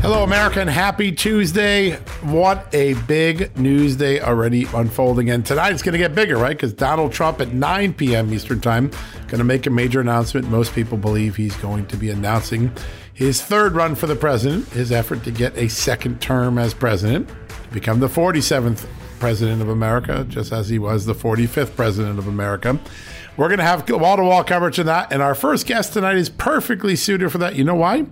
Hello, America, and happy Tuesday. What a big news day already unfolding. And tonight it's going to get bigger, right? Because Donald Trump at 9 p.m. Eastern Time going to make a major announcement. Most people believe he's going to be announcing his third run for the president, his effort to get a second term as president, to become the 47th president of America, just as he was the 45th president of America. We're going to have wall to wall coverage of that. And our first guest tonight is perfectly suited for that. You know why?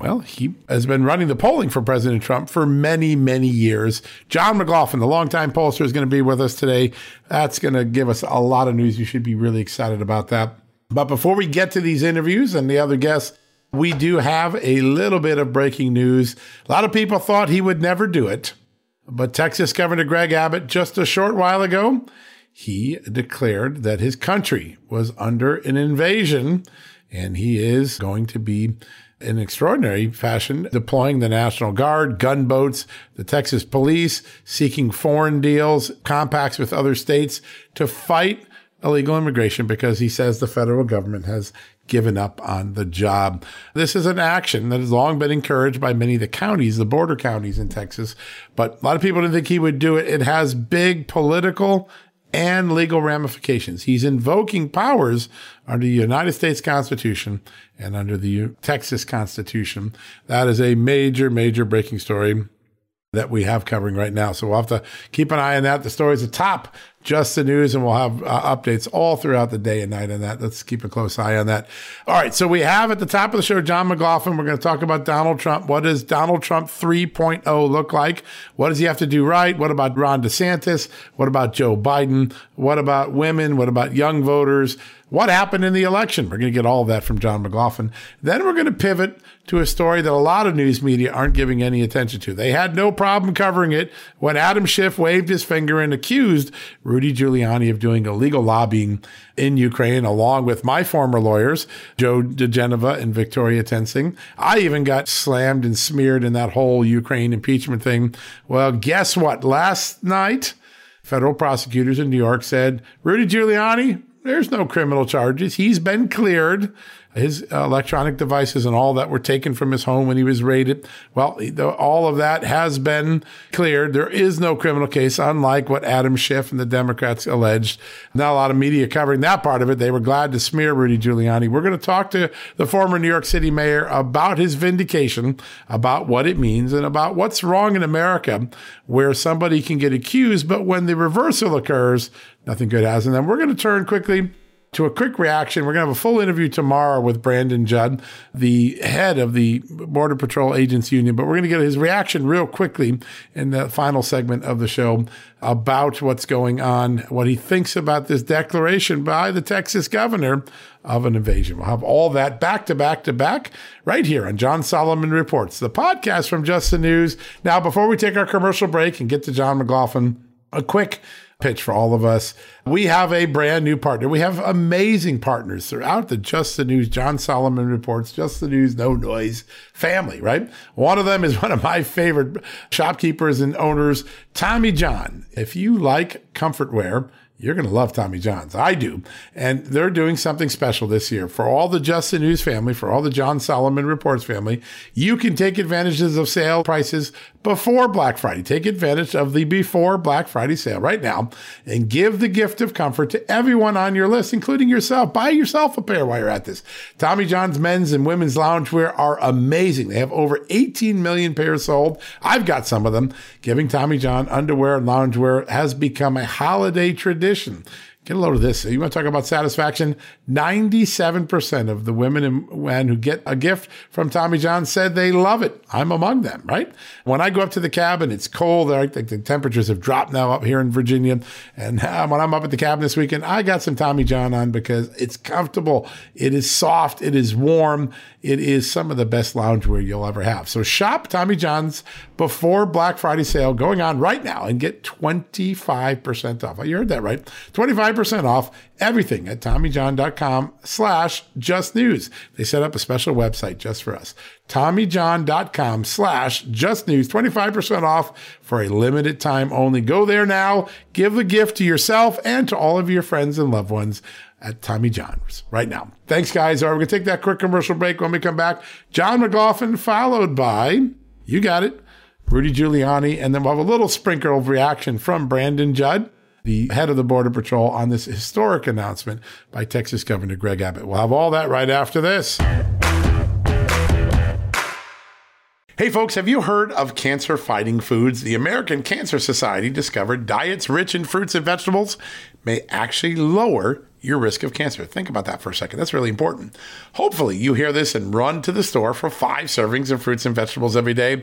Well, he has been running the polling for President Trump for many, many years. John McLaughlin, the longtime pollster, is going to be with us today. That's going to give us a lot of news. You should be really excited about that. But before we get to these interviews and the other guests, we do have a little bit of breaking news. A lot of people thought he would never do it. But Texas Governor Greg Abbott, just a short while ago, he declared that his country was under an invasion and he is going to be in extraordinary fashion, deploying the National Guard, gunboats, the Texas police, seeking foreign deals, compacts with other states to fight illegal immigration because he says the federal government has given up on the job. This is an action that has long been encouraged by many of the counties, the border counties in Texas, but a lot of people didn't think he would do it. It has big political and legal ramifications. He's invoking powers under the United States Constitution and under the Texas Constitution. That is a major, major breaking story that we have covering right now. So we'll have to keep an eye on that. The story's atop just the news, and we'll have uh, updates all throughout the day and night on that. Let's keep a close eye on that. All right. So we have at the top of the show John McLaughlin. We're going to talk about Donald Trump. What does Donald Trump 3.0 look like? What does he have to do right? What about Ron DeSantis? What about Joe Biden? What about women? What about young voters? What happened in the election? We're going to get all of that from John McLaughlin. Then we're going to pivot to a story that a lot of news media aren't giving any attention to. They had no problem covering it when Adam Schiff waved his finger and accused Rudy Giuliani of doing illegal lobbying in Ukraine, along with my former lawyers, Joe diGenova and Victoria Toensing. I even got slammed and smeared in that whole Ukraine impeachment thing. Well, guess what? Last night, federal prosecutors in New York said Rudy Giuliani, there's no criminal charges. He's been cleared. His electronic devices and all that were taken from his home when he was raided. Well, all of that has been cleared. There is no criminal case, unlike what Adam Schiff and the Democrats alleged. Not a lot of media covering that part of it. They were glad to smear Rudy Giuliani. We're going to talk to the former New York City mayor about his vindication, about what it means, and about what's wrong in America where somebody can get accused, but when the reversal occurs, nothing good has. And then we're going to turn quickly to a quick reaction. We're going to have a full interview tomorrow with Brandon Judd, the head of the Border Patrol Agents Union, but we're going to get his reaction real quickly in the final segment of the show about what's going on, what he thinks about this declaration by the Texas governor of an invasion. We'll have all that back to back to back right here on John Solomon Reports, the podcast from Just the News. Now, before we take our commercial break and get to John McLaughlin, a quick pitch for all of us. We have a brand new partner. We have amazing partners throughout the Just the News, John Solomon Reports, Just the News, No Noise family, right? One of them is one of my favorite shopkeepers and owners, Tommy John. If you like comfort wear, you're going to love Tommy John's. I do. And they're doing something special this year for all the Just the News family, for all the John Solomon Reports family. You can take advantages of sale prices before Black Friday. Take advantage of the before Black Friday sale right now and give the gift of comfort to everyone on your list, including yourself. Buy yourself a pair while you're at this. Tommy John's men's and women's loungewear are amazing. They have over 18 million pairs sold. I've got some of them. Giving Tommy John underwear and loungewear has become a holiday tradition. Get a load of this. You want to talk about satisfaction? 97% of the women and men who get a gift from Tommy John said they love it. I'm among them, right? When I go up to the cabin, it's cold. I think the temperatures have dropped now up here in Virginia. And uh, when I'm up at the cabin this weekend, I got some Tommy John on because it's comfortable. It is soft. It is warm. It is some of the best loungewear you'll ever have. So shop Tommy John's before Black Friday sale going on right now and get 25% off. You heard that right. 25% off everything at TommyJohn.com slash just news. They set up a special website just for us. TommyJohn.com slash just news. 25% off for a limited time only. Go there now. Give a gift to yourself and to all of your friends and loved ones at Tommy John's right now. Thanks, guys. All right, we're going to take that quick commercial break. When we come back, John McLaughlin, followed by, you got it, Rudy Giuliani, and then we'll have a little sprinkle of reaction from Brandon Judd, the head of the Border Patrol, on this historic announcement by Texas Governor Greg Abbott. We'll have all that right after this. Hey, folks, have you heard of cancer fighting foods? The American Cancer Society discovered diets rich in fruits and vegetables may actually lower your risk of cancer. Think about that for a second. That's really important. Hopefully, you hear this and run to the store for five servings of fruits and vegetables every day.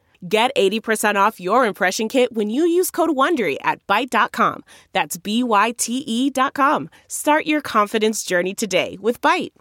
Get 80% off your impression kit when you use code WONDERY at Byte.com. That's B-Y-T-E dot com. Start your confidence journey today with Byte.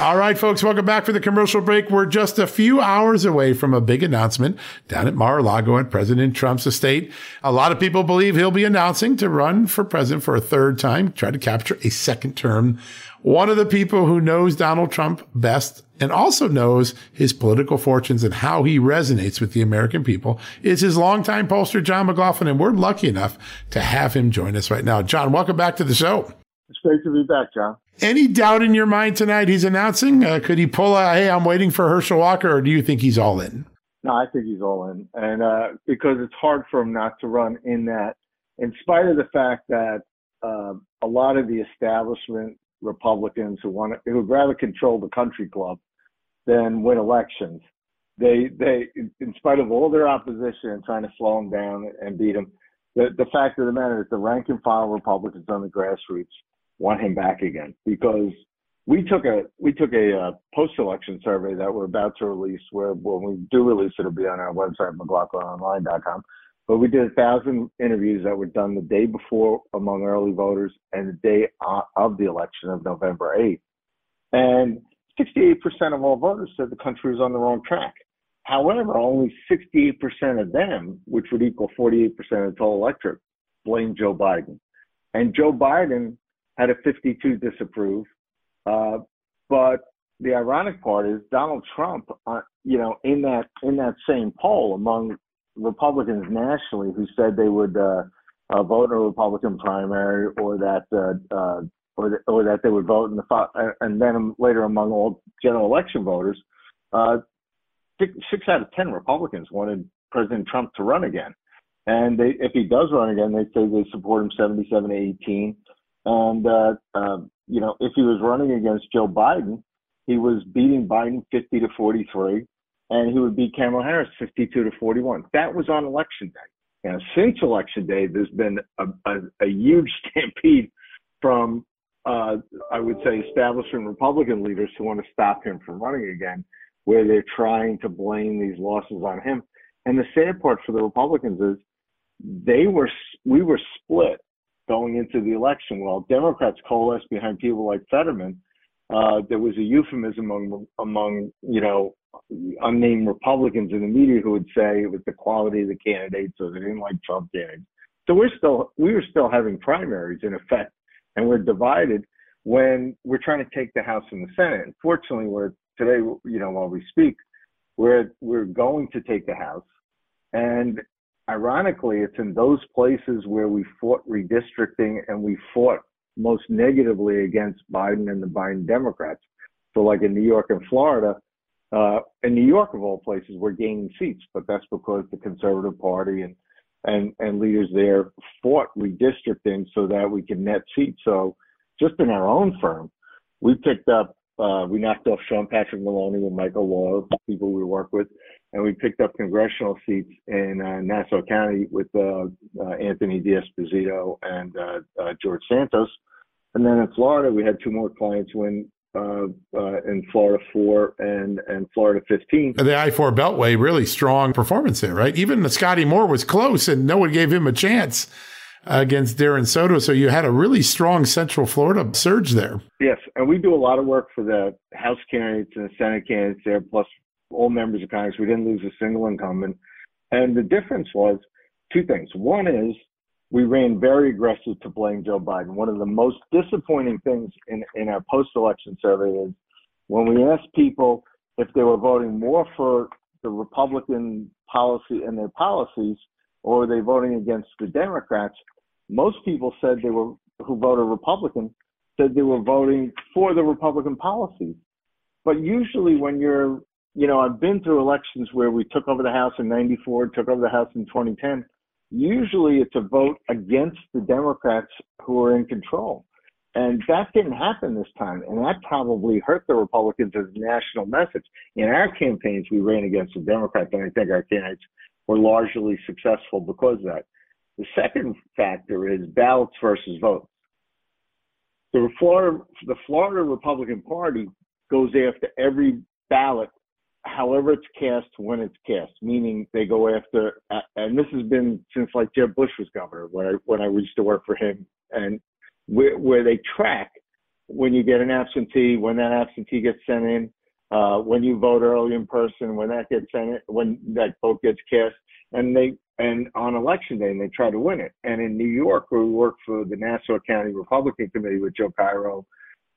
All right, folks, welcome back for the commercial break. We're just a few hours away from a big announcement down at Mar-a-Lago at President Trump's estate. A lot of people believe he'll be announcing to run for president for a third time, try to capture a second term. One of the people who knows Donald Trump best and also knows his political fortunes and how he resonates with the American people is his longtime pollster, John McLaughlin. And we're lucky enough to have him join us right now. John, welcome back to the show. It's great to be back, John. Any doubt in your mind tonight he's announcing? Uh, could he pull a, hey, I'm waiting for Herschel Walker, or do you think he's all in? No, I think he's all in. And uh, because it's hard for him not to run in that, in spite of the fact that uh, a lot of the establishment Republicans who want to, who would rather control the country club than win elections. They they in spite of all their opposition and trying to slow him down and beat him, the the fact of the matter is the rank and file Republicans on the grassroots want him back again because we took a we took a uh, post election survey that we're about to release. Where when we do release, it'll be on our website McLaughlinOnline.com. But we did a thousand interviews that were done the day before among early voters and the day of the election of November 8th. And 68% of all voters said the country was on the wrong track. However, only 68% of them, which would equal 48% of the total electorate, blamed Joe Biden. And Joe Biden had a 52 disapprove. Uh, but the ironic part is Donald Trump, uh, you know, in that in that same poll among Republicans nationally who said they would uh, uh, vote in a Republican primary or that uh, uh, or, th- or that they would vote in the uh, and then later among all general election voters, uh, six, six out of ten Republicans wanted President Trump to run again, and they, if he does run again, they say they support him 77 to 18, and uh, uh, you know if he was running against Joe Biden, he was beating Biden 50 to 43 and he would beat Kamala Harris 52 to 41. That was on election day. Now, since election day, there's been a, a, a huge stampede from, uh, I would say, establishment Republican leaders who want to stop him from running again, where they're trying to blame these losses on him. And the sad part for the Republicans is they were, we were split going into the election. While Democrats coalesced behind people like Fetterman, uh, there was a euphemism among, among you know unnamed Republicans in the media who would say it was the quality of the candidates or they didn't like Trump candidates. So we're still we were still having primaries in effect, and we're divided when we're trying to take the House and the Senate. Unfortunately, we're today, you know, while we speak, we're we're going to take the House, and ironically, it's in those places where we fought redistricting and we fought most negatively against Biden and the Biden Democrats. So, like in New York and Florida, uh, in New York, of all places, we're gaining seats, but that's because the Conservative Party and and and leaders there fought redistricting so that we can net seats. So just in our own firm, we picked up, uh, we knocked off Sean Patrick Maloney and Mike Lawler, people we work with, and we picked up congressional seats in uh, Nassau County with uh, uh Anthony D'Esposito and uh, uh, George Santos. And then in Florida, we had two more clients win uh, uh, in Florida 4 and, and Florida 15. The I 4 Beltway, really strong performance there, right? Even Scotty Moore was close and no one gave him a chance against Darren Soto. So you had a really strong Central Florida surge there. Yes. And we do a lot of work for the House candidates and the Senate candidates there, plus all members of Congress. We didn't lose a single incumbent. And the difference was two things. One is we ran very aggressive to blame Joe Biden. One of the most disappointing things in, in our post election survey is when we asked people if they were voting more for the Republican policy and their policies, or were they voting against the Democrats, most people said they were who voted Republican said they were voting for the Republican policies. But usually when you're you know, I've been through elections where we took over the House in 94, took over the House in 2010 usually it's a vote against the Democrats who are in control. And that didn't happen this time. And that probably hurt the Republicans as a national message. In our campaigns, we ran against the Democrats, and I think our candidates were largely successful because of that. The second factor is ballots versus votes. The Florida, the Florida Republican Party goes after every ballot however it's cast when it's cast, meaning they go after, and this has been since like Jeb Bush was governor when I when I used to work for him, and where, where they track when you get an absentee, when that absentee gets sent in, uh, when you vote early in person, when that gets sent in, when that vote gets cast, and they and on election day, and they try to win it. And in New York, where we work for the Nassau County Republican Committee with Joe Cairo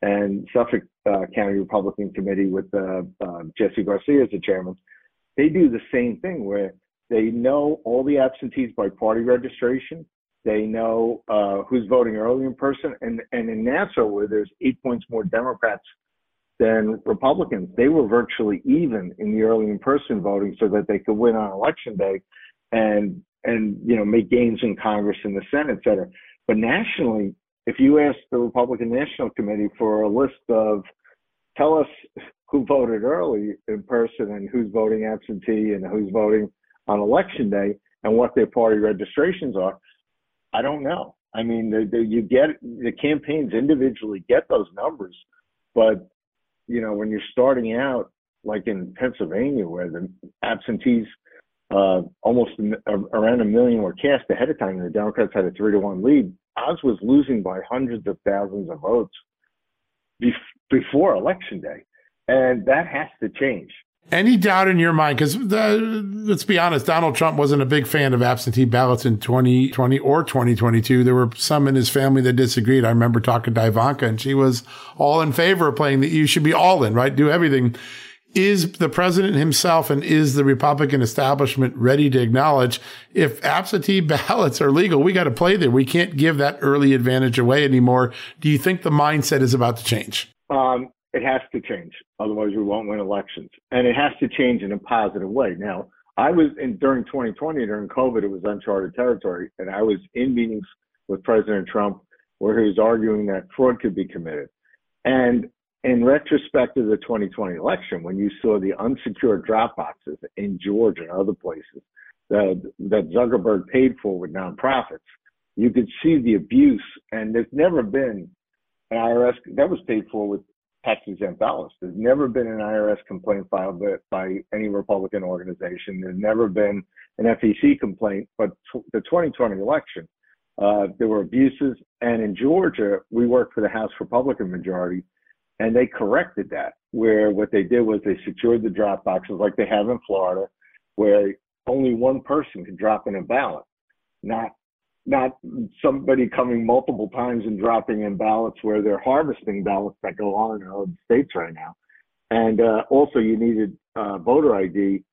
and Suffolk uh, County Republican Committee with uh, uh, Jesse Garcia as the chairman, they do the same thing where they know all the absentees by party registration. They know uh, who's voting early in person, and and in Nassau, where there's eight points more Democrats than Republicans, they were virtually even in the early in person voting, so that they could win on election day, and and you know make gains in Congress and the Senate, et cetera. But nationally, if you ask the Republican National Committee for a list of tell us who voted early in person and who's voting absentee and who's voting on election day and what their party registrations are, I don't know. I mean, the, the, you get the campaigns individually get those numbers, but you know when you're starting out, like in Pennsylvania, where the absentees uh, almost around a million were cast ahead of time, and the Democrats had a three to one lead. Oz was losing by hundreds of thousands of votes before election day, and that has to change. Any doubt in your mind? Because let's be honest, Donald Trump wasn't a big fan of absentee ballots in 2020 or 2022. There were some in his family that disagreed. I remember talking to Ivanka, and she was all in favor of playing that you should be all in, right? Do everything is the president himself and is the Republican establishment ready to acknowledge if absentee ballots are legal, we got to play there. We can't give that early advantage away anymore. Do you think the mindset is about to change? Um, it has to change. Otherwise, we won't win elections. And it has to change in a positive way. Now, I was in during 2020, during COVID, it was uncharted territory. And I was in meetings with President Trump where he was arguing that fraud could be committed. And in retrospect of the 2020 election, when you saw the unsecured drop boxes in Georgia and other places that, that Zuckerberg paid for with nonprofits, you could see the abuse. And there's never been an IRS that was paid for with tax exempt dollars. There's never been an IRS complaint filed by, any Republican organization. There's never been an FEC complaint. But the 2020 election, uh, there were abuses. And in Georgia, we worked for the House Republican majority and they corrected that where what they did was they secured the drop boxes like they have in Florida, where only one person can drop in a ballot, not not somebody coming multiple times and dropping in ballots where they're harvesting ballots that go on in other states right now. And uh, also, you needed uh, voter ID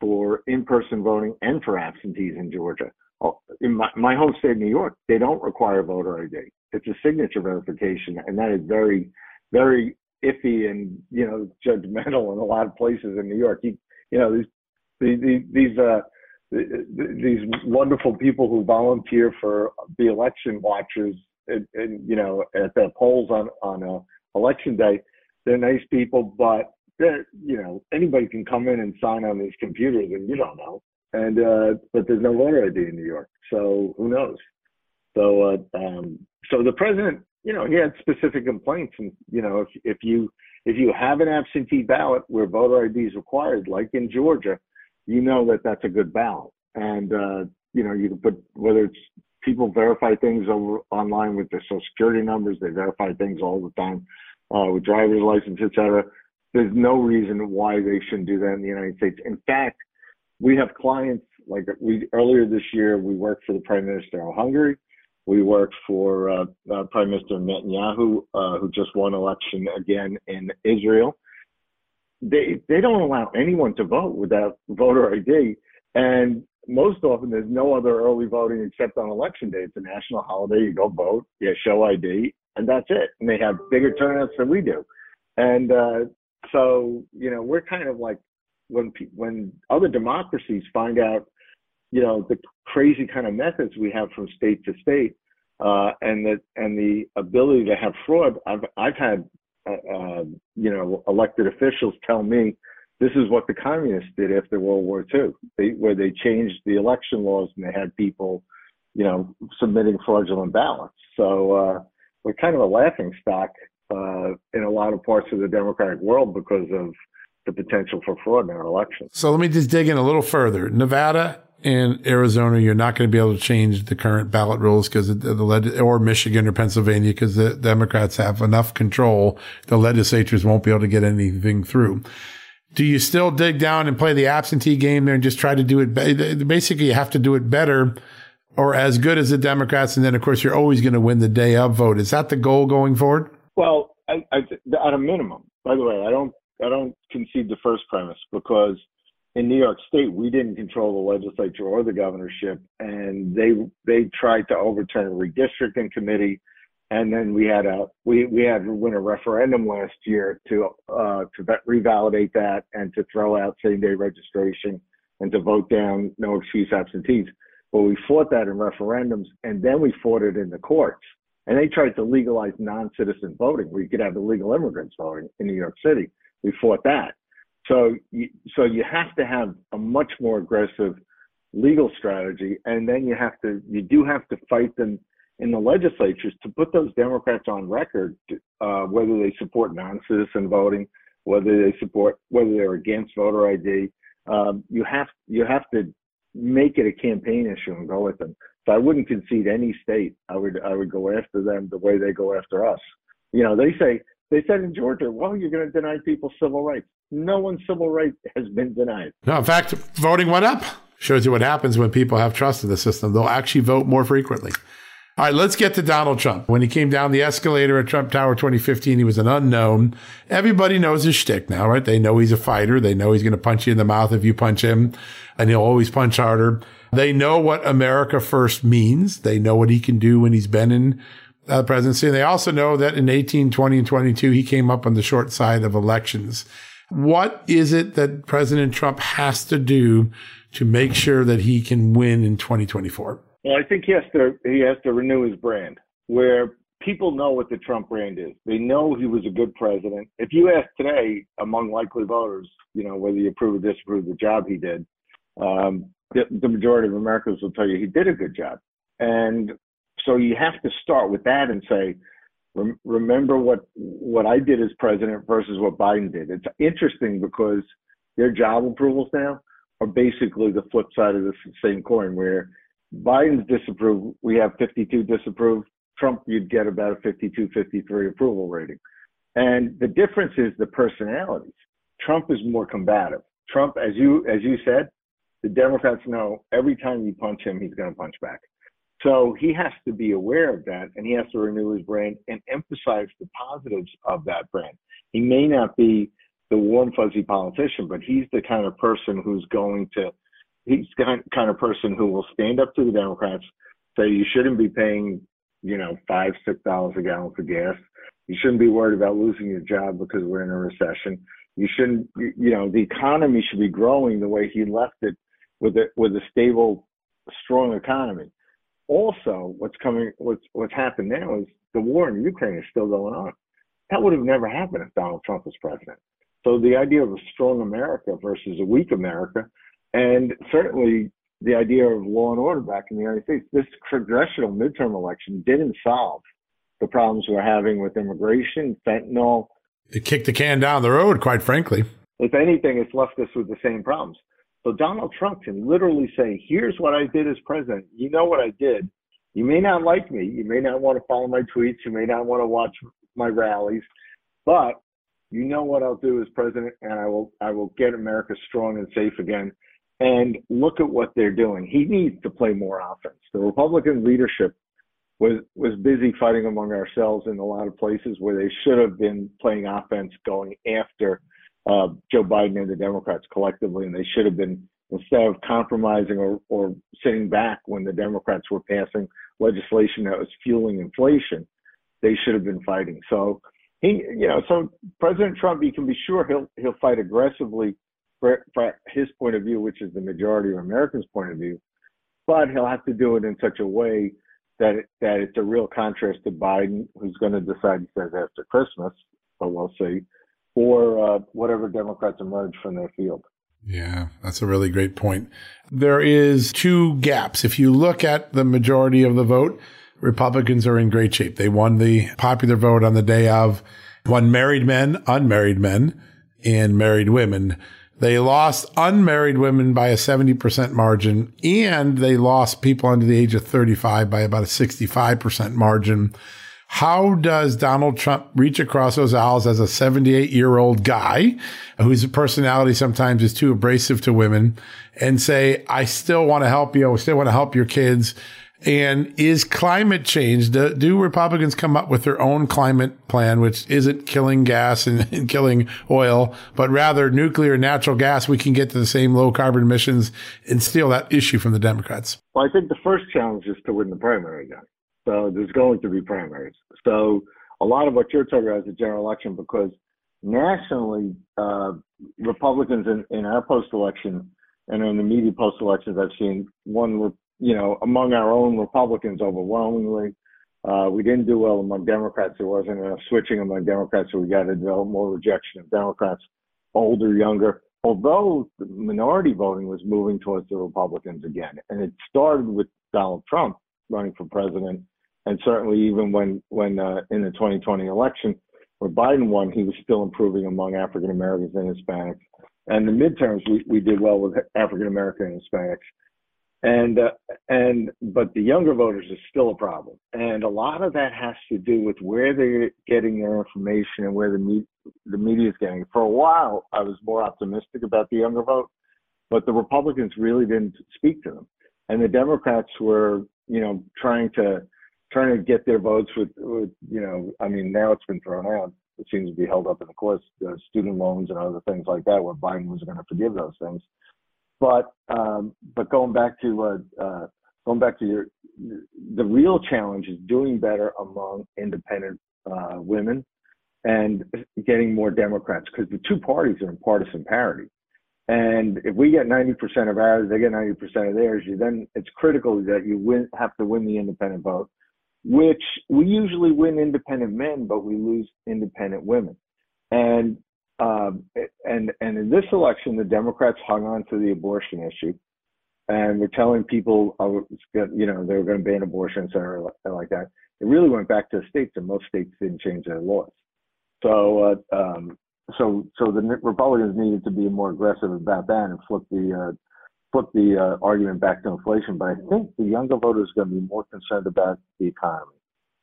for in-person voting and for absentees in Georgia. Oh, in my, my home state, New York, they don't require voter ID. It's a signature verification, and that is very very iffy and you know judgmental in a lot of places in New York. You, you know these these these uh these wonderful people who volunteer for the election watchers and, and you know at the polls on on uh, election day. They're nice people, but they're you know anybody can come in and sign on these computers and you don't know. And uh, but there's no voter ID in New York, so who knows? So uh, um, so the president you know, he had specific complaints, and you know, if if you if you have an absentee ballot where voter ID is required, like in Georgia, you know that that's a good ballot, and uh, you know you can put whether it's people verify things over online with their social security numbers, they verify things all the time uh, with driver's license, etc. There's no reason why they shouldn't do that in the United States. In fact, we have clients like we earlier this year we worked for the Prime Minister of Hungary we worked for uh, uh, Prime Minister Netanyahu, uh, who just won election again in Israel. They they don't allow anyone to vote without voter ID, and most often there's no other early voting except on election day. It's a national holiday. You go vote, you show ID, and that's it. And they have bigger turnouts than we do. And uh, so you know we're kind of like when when other democracies find out you know the crazy kind of methods we have from state to state, uh, and that and the ability to have fraud. I've I've had uh, uh, you know elected officials tell me this is what the communists did after World War II, they, where they changed the election laws and they had people you know submitting fraudulent ballots. So uh, we're kind of a laughing stock uh, in a lot of parts of the democratic world because of the potential for fraud in our elections. So let me just dig in a little further. Nevada in Arizona, you're not going to be able to change the current ballot rules because the, or Michigan or Pennsylvania because the Democrats have enough control. The legislatures won't be able to get anything through. Do you still dig down and play the absentee game there and just try to do it? Basically, you have to do it better or as good as the Democrats. And then, of course, you're always going to win the day of vote. Is that the goal going forward? Well, I, I, at a minimum. By the way, I don't I don't concede the first premise because in New York State we didn't control the legislature or the governorship, and they they tried to overturn a redistricting committee, and then we had a we we had to win a referendum last year to uh, to revalidate that and to throw out same day registration and to vote down no excuse absentees. But we fought that in referendums, and then we fought it in the courts. And they tried to legalize non-citizen voting, where you could have illegal immigrants voting in New York City. We fought that. So, you, so you have to have a much more aggressive legal strategy, and then you have to, you do have to fight them in the legislatures to put those Democrats on record, uh, whether they support non-citizen voting, whether they support, whether they're against voter ID. Um, you have you have to make it a campaign issue and go with them. So I wouldn't concede any state. I would I would go after them the way they go after us. You know, they say they said in Georgia, well, you're going to deny people civil rights. No one's civil rights has been denied. No, in fact, voting went up. Shows you what happens when people have trust in the system. They'll actually vote more frequently. All right, let's get to Donald Trump. When he came down the escalator at Trump Tower 2015, he was an unknown. Everybody knows his shtick now, right? They know he's a fighter. They know he's going to punch you in the mouth if you punch him, and he'll always punch harder. They know what America first means. They know what he can do when he's been in uh, presidency. And they also know that in 18, 20, and 22, he came up on the short side of elections. What is it that President Trump has to do to make sure that he can win in 2024? Well, I think he has to he has to renew his brand where people know what the Trump brand is. They know he was a good president. If you ask today among likely voters, you know, whether you approve or disapprove of the job he did, um, the, the majority of Americans will tell you he did a good job. And so you have to start with that and say, rem- remember what what I did as president versus what Biden did. It's interesting because their job approvals now are basically the flip side of the same coin, where Biden's disapproved, we have 52 disapproved. Trump, you'd get about a 52, 53 approval rating. And the difference is the personalities. Trump is more combative. Trump, as you as you said, the Democrats know every time you punch him, he's going to punch back. So he has to be aware of that, and he has to renew his brand and emphasize the positives of that brand. He may not be the warm fuzzy politician, but he's the kind of person who's going to he's the kind of person who will stand up to the Democrats, say you shouldn't be paying, you know, five, six dollars a gallon for gas. You shouldn't be worried about losing your job because we're in a recession. You shouldn't, you know, the economy should be growing the way he left it with a with a stable, strong economy. Also, what's coming, what's what's happened now is the war in Ukraine is still going on. That would have never happened if Donald Trump was president. So the idea of a strong America versus a weak America and certainly the idea of law and order back in the United States, this congressional midterm election didn't solve the problems we're having with immigration, fentanyl. It kicked the can down the road, quite frankly. If anything, it's left us with the same problems. So Donald Trump can literally say, here's what I did as president. You know what I did. You may not like me. You may not want to follow my tweets. You may not want to watch my rallies, but you know what I'll do as president, and I will I will get America strong and safe again and look at what they're doing. He needs to play more offense. The Republican leadership was was busy fighting among ourselves in a lot of places where they should have been playing offense, going after uh, Joe Biden and the Democrats collectively, and they should have been instead of compromising or, or sitting back when the Democrats were passing legislation that was fueling inflation. They should have been fighting. So he, you know, so President Trump, you can be sure he'll he'll fight aggressively for, for his point of view, which is the majority of Americans' point of view. But he'll have to do it in such a way that it, that it's a real contrast to Biden, who's going to decide he says after Christmas, but we'll see, or uh, whatever Democrats emerge from their field. Yeah, that's a really great point. There is two gaps. If you look at the majority of the vote, Republicans are in great shape. They won the popular vote on the day of, won married men, unmarried men, and married women. They lost unmarried women by a 70% margin and they lost people under the age of 35 by about a 65% margin. How does Donald Trump reach across those aisles as a 78 year old guy whose personality sometimes is too abrasive to women and say, I still want to help you. I still want to help your kids And is climate change, do, do, Republicans come up with their own climate plan, which isn't killing gas and, and, killing oil, but rather nuclear, natural gas, we can get to the same low carbon emissions and steal that issue from the Democrats? Well, I think the first challenge is to win the primary again. So there's going to be primaries. So a lot of what you're talking about is a general election because nationally, uh, Republicans in, in our post election and in the media post elections, I've seen one you know, among our own Republicans overwhelmingly. Uh, we didn't do well among Democrats. There wasn't enough switching among Democrats, so we got a more rejection of Democrats, older, younger. Although the minority voting was moving towards the Republicans again, and it started with Donald Trump running for president, and certainly even when when uh, in the 2020 election, where Biden won, he was still improving among African Americans and Hispanics. And the midterms, we, we did well with African American and Hispanics and uh, and but the younger voters is still a problem, and a lot of that has to do with where they're getting their information and where the me- the media is getting. For a while, I was more optimistic about the younger vote, but the Republicans really didn't speak to them, and the Democrats were, you know, trying to trying to get their votes with, with you know, I mean, now it's been thrown out. It seems to be held up in the courts, the student loans and other things like that, where Biden was going to forgive those things. But um, but going back to uh, uh, going back to your the real challenge is doing better among independent uh, women and getting more Democrats because the two parties are in partisan parity. And if we get 90% of ours, they get 90% of theirs, you then it's critical that you win, have to win the independent vote, which we usually win independent men, but we lose independent women. And um, and and in this election, the Democrats hung on to the abortion issue, and we're telling people, oh, you know, they were going to ban abortion, and like that. It really went back to the states, and most states didn't change their laws. So, uh, um, so, so the Republicans needed to be more aggressive about that and flip the uh, flip the uh, argument back to inflation. But I think the younger voters are going to be more concerned about the economy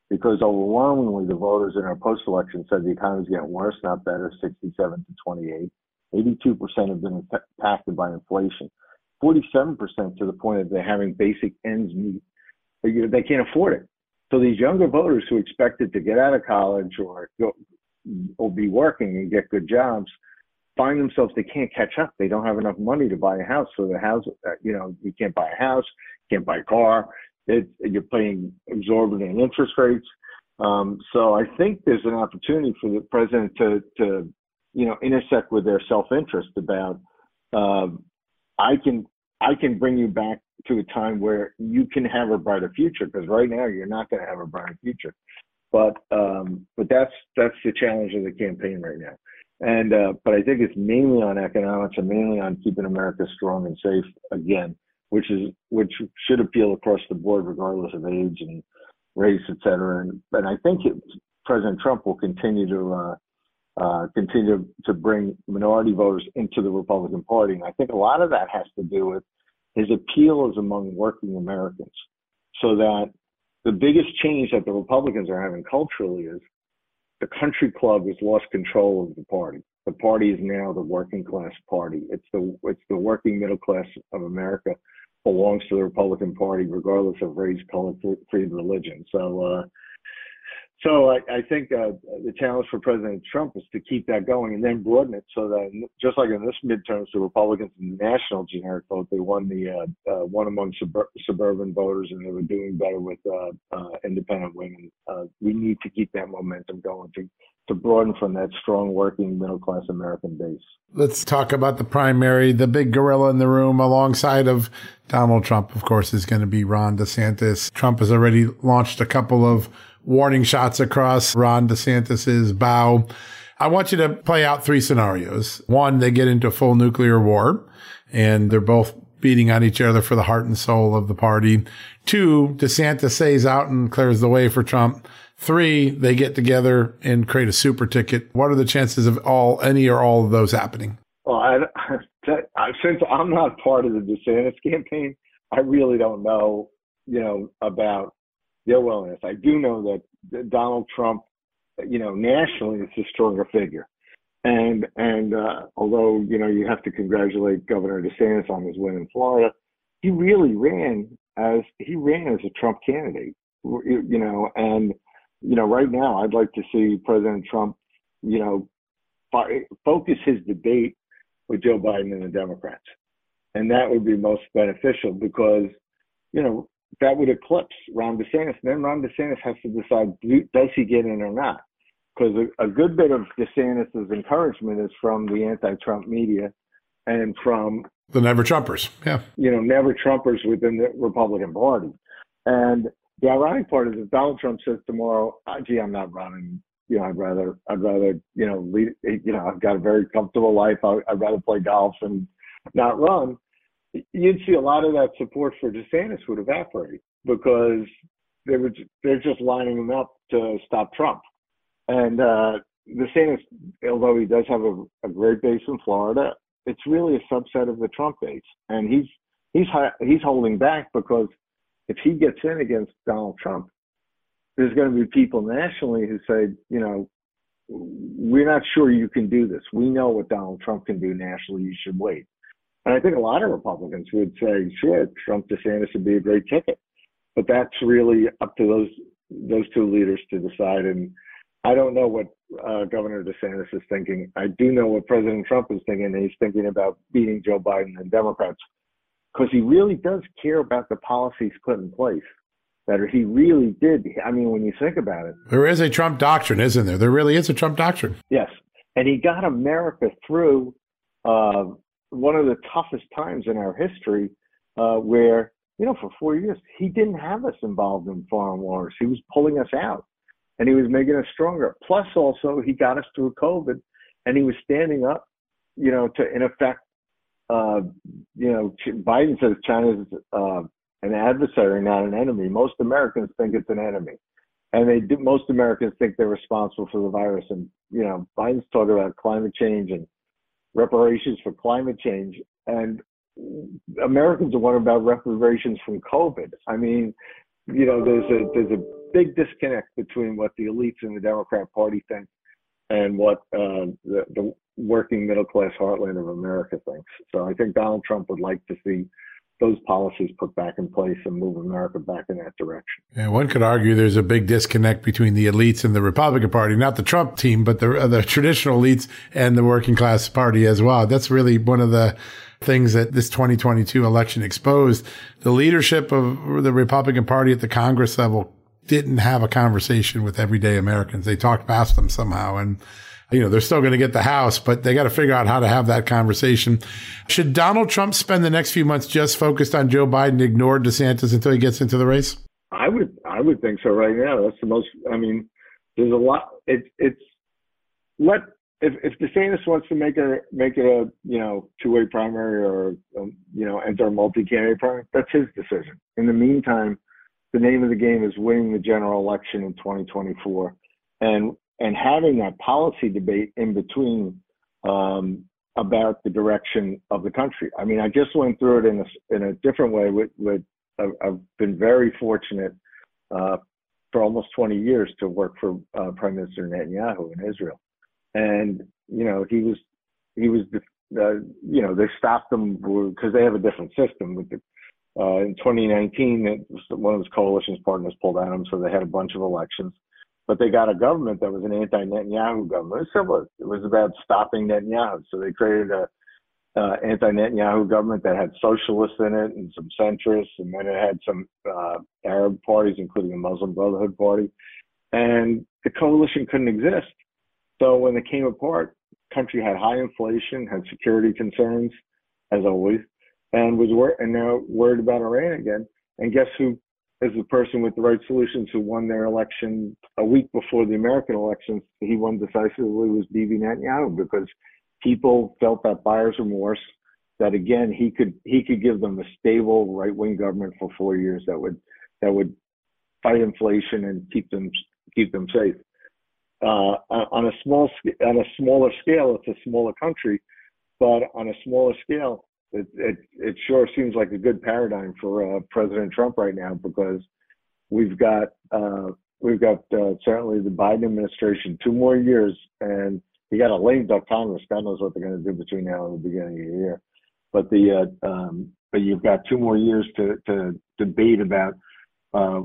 because overwhelmingly the voters in our post-election said the economy is getting worse, not better, 67 to 28. 82% have been impacted by inflation. 47% to the point of they're having basic ends meet. They can't afford it. So these younger voters who expected to get out of college or go, or be working and get good jobs find themselves they can't catch up. They don't have enough money to buy a house. So the house, uh, you know, you can't buy a house, can't buy a car, it, you're paying exorbitant interest rates. Um, so I think there's an opportunity for the president to, to you know, intersect with their self-interest about uh, I can I can bring you back to a time where you can have a brighter future because right now you're not going to have a brighter future. But um, but that's that's the challenge of the campaign right now. And uh, but I think it's mainly on economics and mainly on keeping America strong and safe again which is which should appeal across the board, regardless of age and race, et cetera. And, and I think it, President Trump will continue to uh, uh, continue to bring minority voters into the Republican Party. And I think a lot of that has to do with his appeal is among working Americans. So that the biggest change that the Republicans are having culturally is the country club has lost control of the party. The party is now the working class party. It's the it's the working middle class of America belongs to the Republican Party, regardless of race, color, creed, religion. So, uh, so I, I think uh, the challenge for President Trump is to keep that going and then broaden it so that just like in this midterms, the Republicans in the national generic vote, they won the uh, uh, one among sub- suburban voters, and they were doing better with uh, uh, independent women. Uh, we need to keep that momentum going to to broaden from that strong working middle class American base. Let's talk about the primary. The big gorilla in the room alongside of Donald Trump, of course, is going to be Ron DeSantis. Trump has already launched a couple of warning shots across Ron DeSantis's bow. I want you to play out three scenarios. One, they get into full nuclear war and they're both beating on each other for the heart and soul of the party. Two, DeSantis stays out and clears the way for Trump. Three, they get together and create a super ticket. What are the chances of all, any or all of those happening? Well, I, since I'm not part of the DeSantis campaign, I really don't know, you know, about their willingness. I do know that Donald Trump, you know, nationally is a stronger figure. And and uh, although you know you have to congratulate Governor DeSantis on his win in Florida, he really ran as he ran as a Trump candidate, you know, and you know, right now I'd like to see President Trump, you know, focus his debate with Joe Biden and the Democrats, and that would be most beneficial because, you know, that would eclipse Ron DeSantis. Then Ron DeSantis has to decide does he get in or not, because a, a good bit of DeSantis's encouragement is from the anti-Trump media and from the never Trumpers. Yeah. You know, never Trumpers within the Republican Party. And the ironic part is if Donald Trump says tomorrow, oh, gee, I'm not running, you know, I'd rather, I'd rather, you know, lead, you know, I've got a very comfortable life. I, I'd rather play golf and not run. You'd see a lot of that support for DeSantis would evaporate because they were, they're just lining him up to stop Trump. And, uh, DeSantis, although he does have a, a great base in Florida, it's really a subset of the Trump base, and he's he's he's holding back because if he gets in against Donald Trump, there's going to be people nationally who say, you know, we're not sure you can do this. We know what Donald Trump can do nationally. You should wait. And I think a lot of Republicans would say, sure, Trump DeSantis would be a great ticket, but that's really up to those those two leaders to decide. And I don't know what uh, Governor DeSantis is thinking. I do know what President Trump is thinking. He's thinking about beating Joe Biden and Democrats because he really does care about the policies put in place. That he really did. I mean, when you think about it, there is a Trump doctrine, isn't there? There really is a Trump doctrine. Yes, and he got America through uh, one of the toughest times in our history, uh, where you know for four years he didn't have us involved in foreign wars. He was pulling us out and he was making us stronger. Plus, also, he got us through COVID, and he was standing up, you know, to in effect, uh, you know, Biden says China's uh, an adversary, not an enemy. Most Americans think it's an enemy, and they do, most Americans think they're responsible for the virus. And you know, Biden's talking about climate change and reparations for climate change, and Americans are wondering about reparations from COVID. I mean, you know, there's a there's a big disconnect between what the elites in the Democrat Party think and what uh, the, the working middle class heartland of America thinks. So I think Donald Trump would like to see those policies put back in place and move America back in that direction. And one could argue there's a big disconnect between the elites and the Republican Party, not the Trump team, but the uh, the traditional elites and the working class party as well. That's really one of the things that this 2022 election exposed. The leadership of the Republican Party at the Congress level didn't have a conversation with everyday Americans. They talked past them somehow. And, you know, they're still going to get the House, but they got to figure out how to have that conversation. Should Donald Trump spend the next few months just focused on Joe Biden, ignore DeSantis until he gets into the race? I would, I would think so right now. That's the most, I mean, there's a lot, it, it's, let, if, if DeSantis wants to make a, make it a, you know, two-way primary or, um, you know, enter a multi-candidate primary, that's his decision. In the meantime, the name of the game is winning the general election in 2024 and and having that policy debate in between um, about the direction of the country. I mean, I just went through it in a, in a different way. With, with I've been very fortunate uh, for almost 20 years to work for uh, Prime Minister Netanyahu in Israel, and you know he was he was the, you know they stopped them because they have a different system with the uh, in 2019, one of his coalition's partners pulled out him, so they had a bunch of elections. But they got a government that was an anti-Netanyahu government. It was It was about stopping Netanyahu. So they created a uh, anti-Netanyahu government that had socialists in it and some centrists, and then it had some uh, Arab parties, including the Muslim Brotherhood Party. And the coalition couldn't exist. So when they came apart, country had high inflation, had security concerns, as always, and was wor- and now worried about Iran again. And guess who is the person with the right solutions who won their election a week before the American elections? He won decisively was Bibi Netanyahu because people felt that buyer's remorse. That again, he could he could give them a stable right wing government for four years that would that would fight inflation and keep them keep them safe. Uh, on a small on a smaller scale, it's a smaller country, but on a smaller scale, it, it, it sure seems like a good paradigm for uh, President Trump right now because we've got uh, we've got uh, certainly the Biden administration two more years, and he got a lame duck Congress. God knows what they're going to do between now and the beginning of the year. But the uh, um, but you've got two more years to, to debate about uh,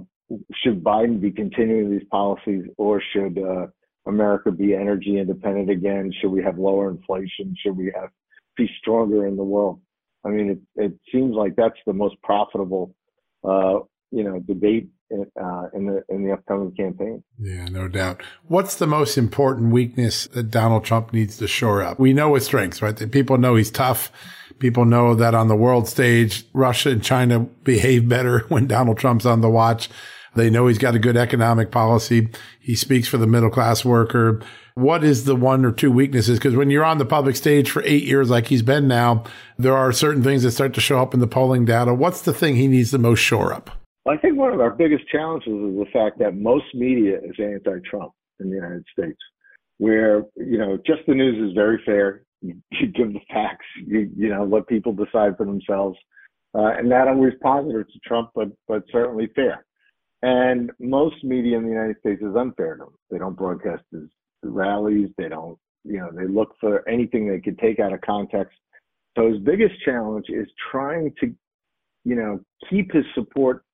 should Biden be continuing these policies or should uh, America be energy independent again? Should we have lower inflation? Should we have be stronger in the world? I mean, it, it seems like that's the most profitable, uh, you know, debate uh, in the in the upcoming campaign. Yeah, no doubt. What's the most important weakness that Donald Trump needs to shore up? We know his strengths, right? People know he's tough. People know that on the world stage, Russia and China behave better when Donald Trump's on the watch. They know he's got a good economic policy. He speaks for the middle class worker. What is the one or two weaknesses? Because when you're on the public stage for eight years, like he's been now, there are certain things that start to show up in the polling data. What's the thing he needs the most shore up? I think one of our biggest challenges is the fact that most media is anti-Trump in the United States, where you know just the news is very fair. You, you give the facts, you you know let people decide for themselves, uh, and not always positive to Trump, but but certainly fair. And most media in the United States is unfair to them. They don't broadcast his rallies. They don't, you know, they look for anything they could take out of context. So his biggest challenge is trying to, you know, keep his support,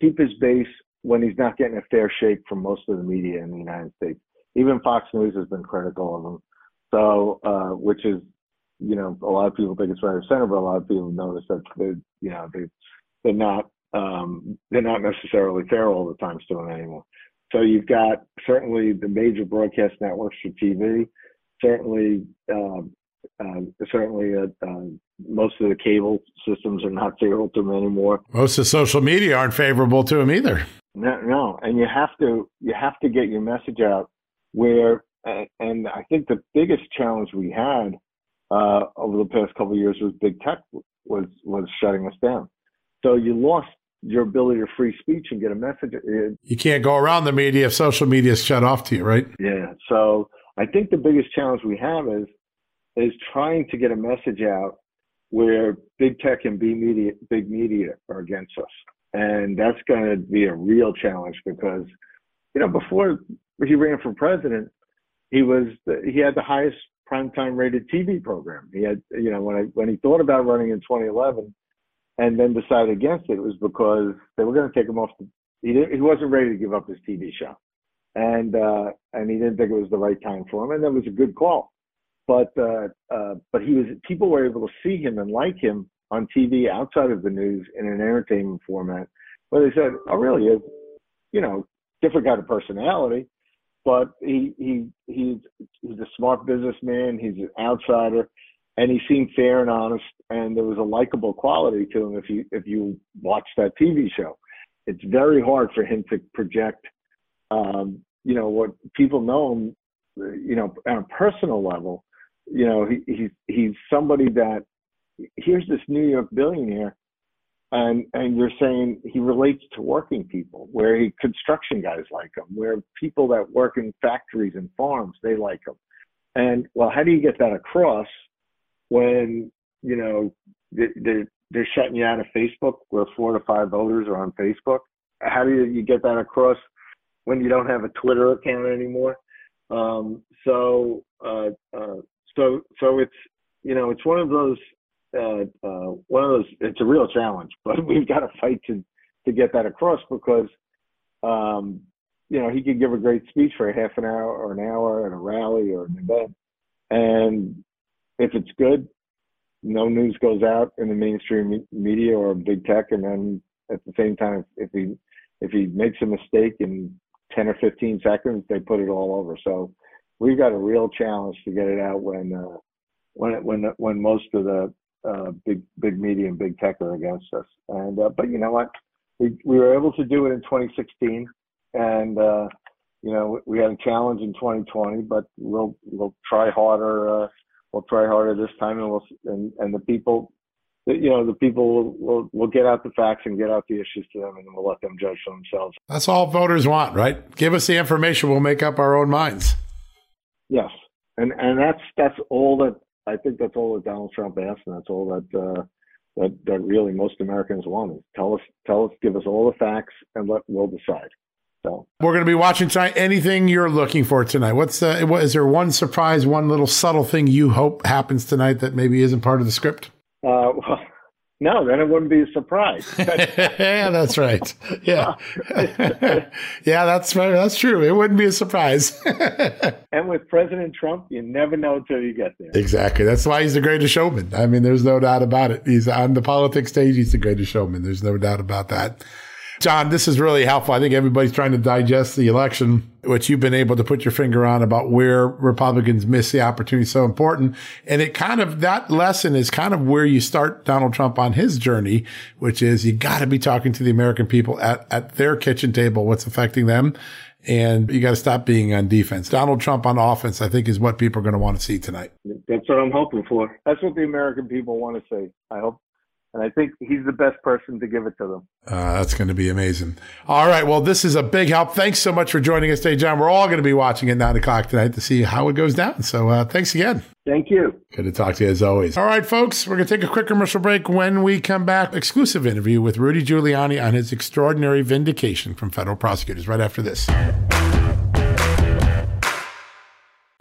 keep his base when he's not getting a fair shake from most of the media in the United States. Even Fox News has been critical of him. So, uh, which is, you know, a lot of people think it's right of center, but a lot of people notice that they, you know, they, they're not um, they're not necessarily fair all the time still anymore. So you've got certainly the major broadcast networks for TV, certainly um, uh, certainly uh, uh, most of the cable systems are not favorable to them anymore. Most of social media aren't favorable to them either. No, no, and you have to you have to get your message out where, and I think the biggest challenge we had uh, over the past couple of years was big tech was was shutting us down. So you lost your ability to free speech and get a message. You can't go around the media if social media is shut off to you, right? Yeah. So I think the biggest challenge we have is is trying to get a message out where big tech and big media, big media are against us, and that's going to be a real challenge because you know before he ran for president, he was he had the highest primetime rated TV program. He had you know when I when he thought about running in 2011 and then decided against it, was because they were going to take him off. The, he he wasn't ready to give up his TV show, and uh, and he didn't think it was the right time for him, and that was a good call. But uh, uh, but he was people were able to see him and like him on TV outside of the news in an entertainment format, where they said, "Oh, really? Is you know different kind of personality." But he he he's he's a smart businessman. He's an outsider and he seemed fair and honest, and there was a likable quality to him. If you if you watch that TV show, it's very hard for him to project, um, you know, what people know him, you know, on a personal level. You know, he, he's he's somebody that here's this New York billionaire, and and you're saying he relates to working people, where he construction guys like him, where people that work in factories and farms they like him, and well, how do you get that across? When you know they're they're shutting you out of Facebook, where four to five voters are on Facebook. How do you, get that across when you don't have a Twitter account anymore? Um, so uh, uh, so so it's you know it's one of those uh, uh, one of those it's a real challenge, but we've got to fight to to get that across because um, you know he could give a great speech for a half an hour or an hour at a rally or an event, and if it's good, no news goes out in the mainstream media or big tech, and then at the same time, if he if he makes a mistake in 10 or 15 seconds, they put it all over. So we've got a real challenge to get it out when uh, when when when most of the uh, big big media and big tech are against us. And uh, but you know what, we we were able to do it in 2016, and uh, you know we had a challenge in 2020, but we'll we'll try harder uh, we'll try harder this time, and we'll and and the people, you know, the people will will will get out the facts and get out the issues to them, and we'll let them judge for themselves. That's all voters want, right? Give us the information, we'll make up our own minds. Yes, and and that's that's all that I think that's all that Donald Trump asked, and that's all that. Uh, that, that really most Americans want is tell us, tell us, give us all the facts, and let we'll decide. So we're going to be watching tonight. Anything you're looking for tonight? What's uh, what, is there one surprise, one little subtle thing you hope happens tonight that maybe isn't part of the script? Uh, well, No, then it wouldn't be a surprise. yeah, that's right. Yeah, yeah, that's right. That's true. It wouldn't be a surprise. and with President Trump, you never know until you get there. Exactly. That's why he's the greatest showman. I mean, there's no doubt about it. He's on the politics stage. He's the greatest showman. There's no doubt about that. John, this is really helpful. I think everybody's trying to digest the election, which you've been able to put your finger on about where Republicans miss the opportunity so important. And it kind of, that lesson is kind of where you start Donald Trump on his journey, which is you got to be talking to the American people at, at their kitchen table, what's affecting them. And you got to stop being on defense. Donald Trump on offense, I think, is what people are going to want to see tonight. That's what I'm hoping for. That's what the American people want to see. I hope and I think he's the best person to give it to them. Uh, that's going to be amazing. All right. Well, this is a big help. Thanks so much for joining us today, John. We're all going to be watching at 9 o'clock tonight to see how it goes down. So uh, thanks again. Thank you. Good to talk to you as always. All right, folks, we're going to take a quick commercial break. When we come back, exclusive interview with Rudy Giuliani on his extraordinary vindication from federal prosecutors right after this.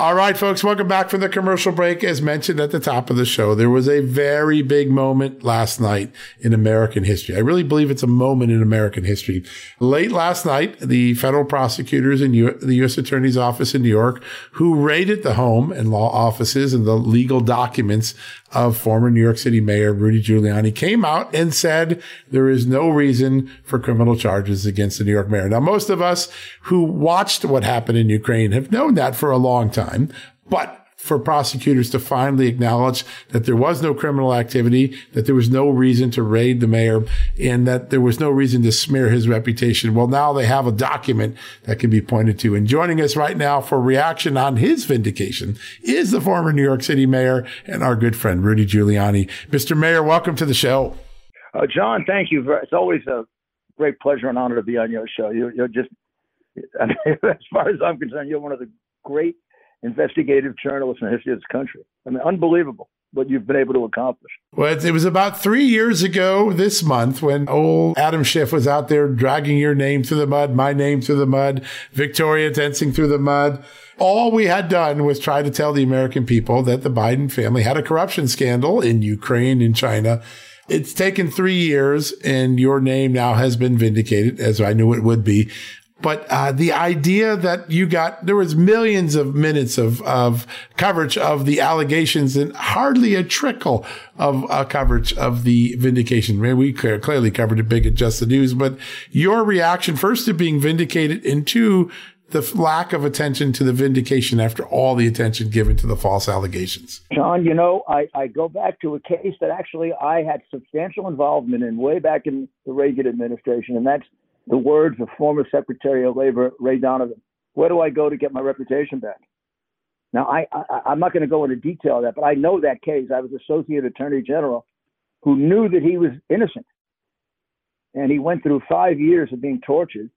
All right, folks, welcome back from the commercial break. As mentioned at the top of the show, there was a very big moment last night in American history. I really believe it's a moment in American history. Late last night, the federal prosecutors in U- the U.S. Attorney's Office in New York, who raided the home and law offices and the legal documents of former New York City Mayor Rudy Giuliani came out and said there is no reason for criminal charges against the New York mayor. Now, most of us who watched what happened in Ukraine have known that for a long time, but for prosecutors to finally acknowledge that there was no criminal activity, that there was no reason to raid the mayor, and that there was no reason to smear his reputation. Well, now they have a document that can be pointed to. And joining us right now for reaction on his vindication is the former New York City mayor and our good friend, Rudy Giuliani. Mr. Mayor, welcome to the show. Uh, John, thank you. it's always a great pleasure and honor to be on your show. You're, you're just, I mean, as far as I'm concerned, you're one of the great investigative journalists in the history of this country. I mean, unbelievable. what you've been able to accomplish. Well, it was about three years ago this month when old Adam Schiff was out there dragging your name through the mud, my name through the mud, Victoria Toensing through the mud. All we had done was try to tell the American people that the Biden family had a corruption scandal in Ukraine and China. It's taken three years and your name now has been vindicated, as I knew it would be. But uh, the idea that you got there was millions of minutes of of coverage of the allegations and hardly a trickle of uh, coverage of the vindication. Man, we clearly covered it big at Just the News, but your reaction first to being vindicated, and two the lack of attention to the vindication after all the attention given to the false allegations. John, you know, I, I go back to a case that actually I had substantial involvement in way back in the Reagan administration, and that's the words of former Secretary of Labor Ray Donovan. Where do I go to get my reputation back? Now, I, I, am not going to go into detail of that, but I know that case. I was Associate Attorney General who knew that he was innocent. And he went through five years of being tortured,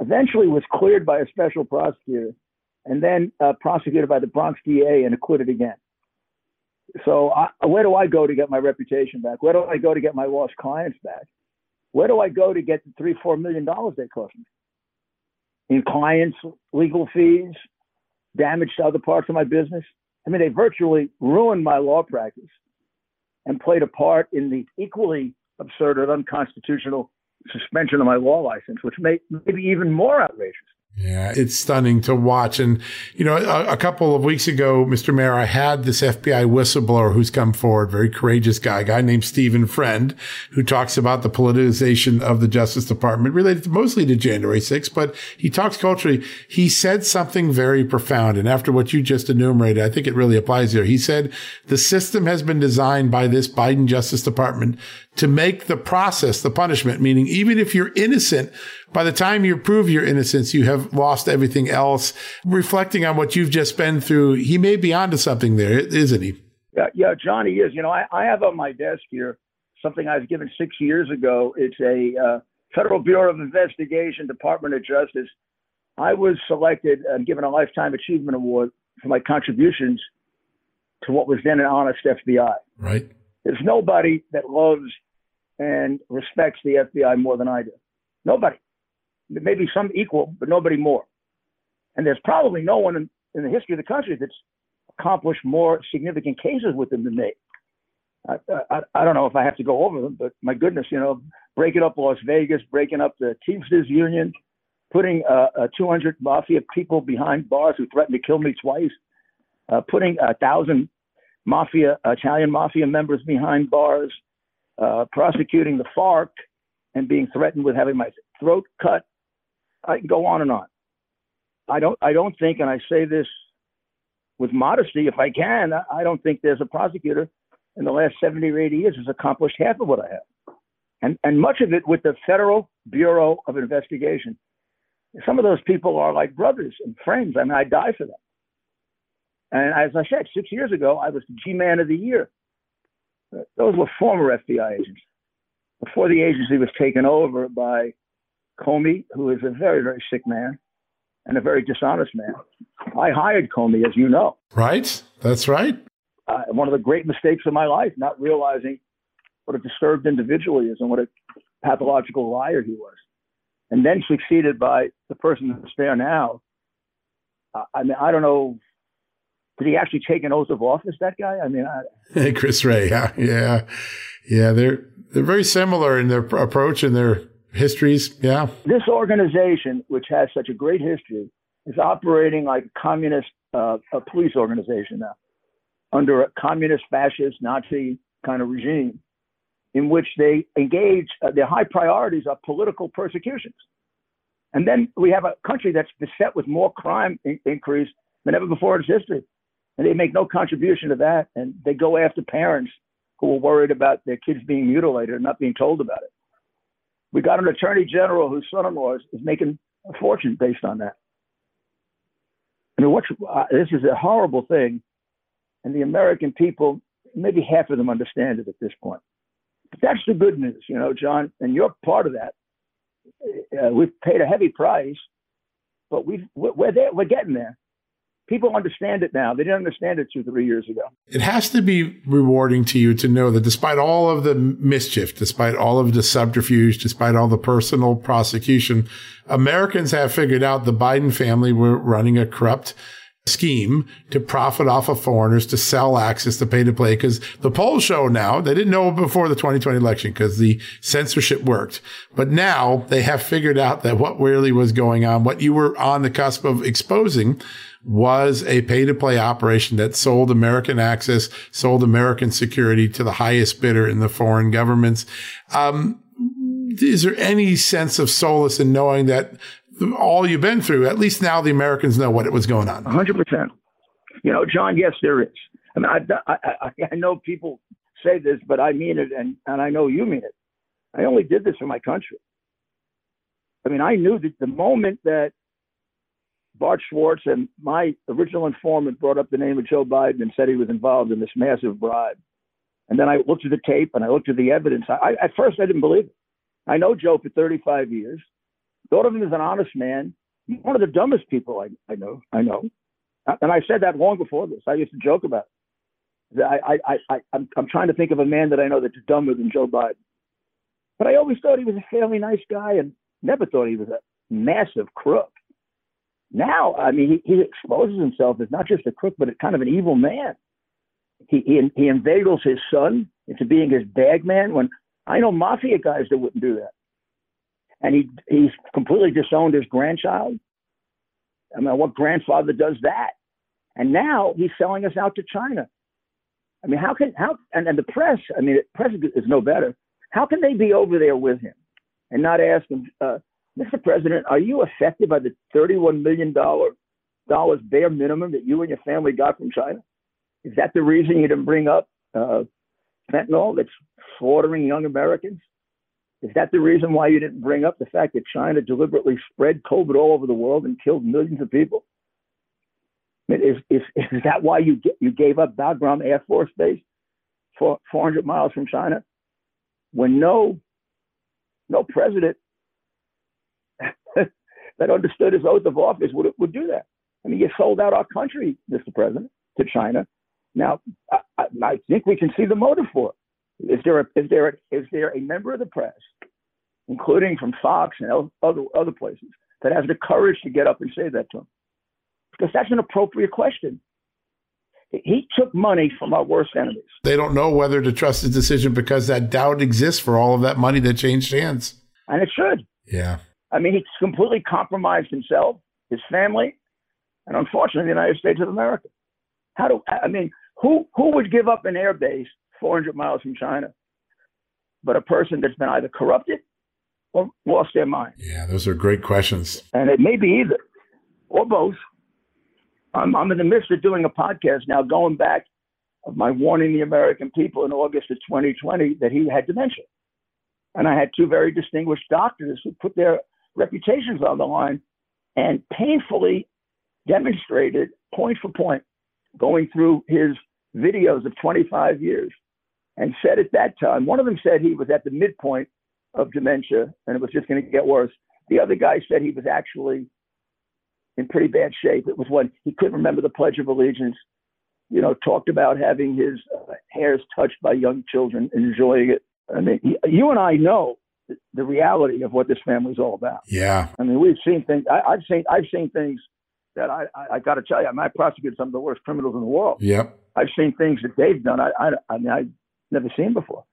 eventually was cleared by a special prosecutor, and then uh, prosecuted by the Bronx DA and acquitted again. So, I, where do I go to get my reputation back? Where do I go to get my lost clients back? Where do I go to get the three, four million dollars they cost me? In clients, legal fees, damage to other parts of my business. I mean, they virtually ruined my law practice and played a part in the equally absurd and unconstitutional suspension of my law license, which may, may be even more outrageous. Yeah, it's stunning to watch. And, you know, a, a, couple of weeks ago, Mr. Mayor, I had this FBI whistleblower who's come forward, very courageous guy, guy named Stephen Friend, who talks about the politicization of the Justice Department related to, mostly to January 6th, but he talks culturally. He said something very profound. And after what you just enumerated, I think it really applies here. He said, the system has been designed by this Biden Justice Department to make the process, the punishment, meaning even if you're innocent, by the time you prove your innocence, you have lost everything else. Reflecting on what you've just been through, he may be onto something there, isn't he? Yeah, yeah, Johnny is. You know, I, I have on my desk here something I was given six years ago. It's a uh, Federal Bureau of Investigation, Department of Justice. I was selected and given a Lifetime Achievement Award for my contributions to what was then an honest FBI. Right. There's nobody that loves and respects the FBI more than I do. Nobody maybe some equal, but nobody more. And there's probably no one in, in the history of the country that's accomplished more significant cases with them than me. I, I, I don't know if I have to go over them, but my goodness, you know, breaking up Las Vegas, breaking up the Teamsters Union, putting uh, uh, 200 mafia people behind bars who threatened to kill me twice, uh, putting a thousand mafia Italian mafia members behind bars, uh, prosecuting the FARC, and being threatened with having my throat cut I can go on and on. I don't I don't think, and I say this with modesty, if I can, I don't think there's a prosecutor in the last 70 or 80 years has accomplished half of what I have. And and much of it with the Federal Bureau of Investigation. Some of those people are like brothers and friends. I mean, I die for them. And as I said, six years ago, I was the G-Man of the Year. Those were former FBI agents before the agency was taken over by Comey, who is a very, very sick man and a very dishonest man. I hired Comey, as you know. Right. That's right. Uh, one of the great mistakes of my life, not realizing what a disturbed individual he is and what a pathological liar he was. And then succeeded by the person who's there now. Uh, I mean, I don't know. Did he actually take an oath of office? That guy? I mean, I, Chris Wray. Yeah, yeah, yeah. They're they're very similar in their approach and their histories. Yeah. This organization, which has such a great history, is operating like a communist uh, a police organization now, under a communist, fascist, Nazi kind of regime, in which they engage. Uh, their high priorities are political persecutions, and then we have a country that's beset with more crime in- increase than ever before in its history, and they make no contribution to that, and they go after parents who are worried about their kids being mutilated and not being told about it. We got an attorney general whose son-in-law is, is making a fortune based on that. I mean, what's, uh, this is a horrible thing, and the American people, maybe half of them understand it at this point. But that's the good news, you know, John, and you're part of that. Uh, we've paid a heavy price, but we've, we're there, we're getting there. People understand it now. They didn't understand it two, three years ago. It has to be rewarding to you to know that despite all of the mischief, despite all of the subterfuge, despite all the personal prosecution, Americans have figured out the Biden family were running a corrupt scheme to profit off of foreigners to sell access to pay to play because the polls show now they didn't know before the 2020 election because the censorship worked but now they have figured out that what really was going on what you were on the cusp of exposing was a pay to play operation that sold American access, sold American security to the highest bidder in the foreign governments. Um, is there any sense of solace in knowing that all you've been through, at least now the Americans know what it was going on? 100%. You know, John, yes, there is. I mean, I, I, I know people say this, but I mean it, and, and I know you mean it. I only did this for my country. I mean, I knew that the moment that Bart Schwartz and my original informant brought up the name of Joe Biden and said he was involved in this massive bribe. And then I looked at the tape and I looked at the evidence. I, at first, I didn't believe it. I know Joe for 35 years. Thought of him as an honest man. One of the dumbest people I, I know. I know. And I said that long before this. I used to joke about it. I, I, I, I'm, I'm trying to think of a man that I know that's dumber than Joe Biden. But I always thought he was a fairly nice guy and never thought he was a massive crook. Now, I mean, he, he exposes himself as not just a crook, but a kind of an evil man. He, he, he inveigles his son into being his bag man when I know mafia guys that wouldn't do that. And he he's completely disowned his grandchild. I mean, what grandfather does that? And now he's selling us out to China. I mean, how can how and, and the press? I mean, the press is no better. How can they be over there with him and not ask him, uh, Mr. President, are you affected by the $31 million bare minimum that you and your family got from China? Is that the reason you didn't bring up uh, fentanyl that's slaughtering young Americans? Is that the reason why you didn't bring up the fact that China deliberately spread COVID all over the world and killed millions of people? I mean, is, is, is that why you, you gave up Bagram Air Force Base for 400 miles from China? When no, no president that understood his oath of office would, would do that. I mean, you sold out our country, Mr. President, to China. Now, I, I, think we can see the motive for it. Is there a, is there a, is there a member of the press, including from Fox and other other places, that has the courage to get up and say that to him? Because that's an appropriate question. He took money from our worst enemies. They don't know whether to trust his decision because that doubt exists for all of that money that changed hands. And it should. Yeah. I mean, he's completely compromised himself, his family, and unfortunately, the United States of America. How do I mean? Who who would give up an air base 400 miles from China, but a person that's been either corrupted or lost their mind? Yeah, those are great questions. And it may be either or both. I'm, I'm in the midst of doing a podcast now, going back of my warning the American people in August of 2020 that he had dementia. And I had two very distinguished doctors who put their reputations on the line and painfully demonstrated point for point, going through his videos of 25 years, and said at that time, one of them said he was at the midpoint of dementia and it was just going to get worse. The other guy said he was actually in pretty bad shape. It was when he couldn't remember the Pledge of Allegiance, you know, talked about having his uh, hairs touched by young children, enjoying it. I mean, you and I know the reality of what this family's all about. Yeah. I mean, we've seen things. I, have seen I've seen things that I I, I got to tell you. I, mean, I prosecuted some of the worst criminals in the world. Yep. I've seen things that they've done. I I, I mean, I've never seen before,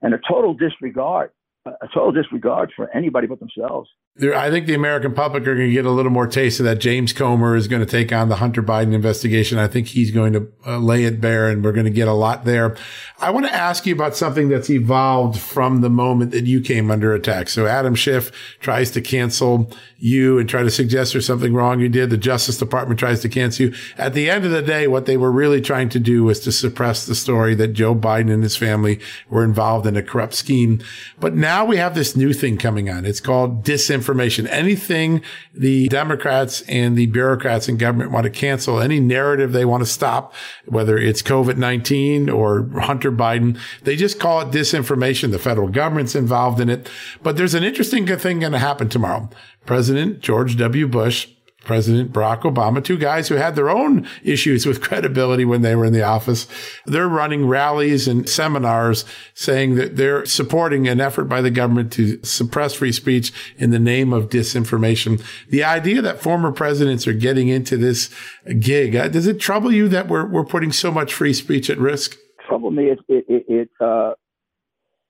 and a total disregard a total disregard for anybody but themselves. I think the American public are going to get a little more taste of that. James Comer is going to take on the Hunter Biden investigation. I think he's going to uh, lay it bare and we're going to get a lot there. I want to ask you about something that's evolved from the moment that you came under attack. So Adam Schiff tries to cancel you and try to suggest there's something wrong you did. The Justice Department tries to cancel you. At the end of the day, what they were really trying to do was to suppress the story that Joe Biden and his family were involved in a corrupt scheme. But now we have this new thing coming on. It's called disinformation. Anything the Democrats and the bureaucrats in government want to cancel, any narrative they want to stop, whether it's COVID-19 or Hunter Biden, they just call it disinformation. The federal government's involved in it. But there's an interesting thing going to happen tomorrow. President George W. Bush President Barack Obama, two guys who had their own issues with credibility when they were in the office. They're running rallies and seminars saying that they're supporting an effort by the government to suppress free speech in the name of disinformation. The idea that former presidents are getting into this gig, uh, does it trouble you that we're, we're putting so much free speech at risk? Trouble me. It, it, it, uh,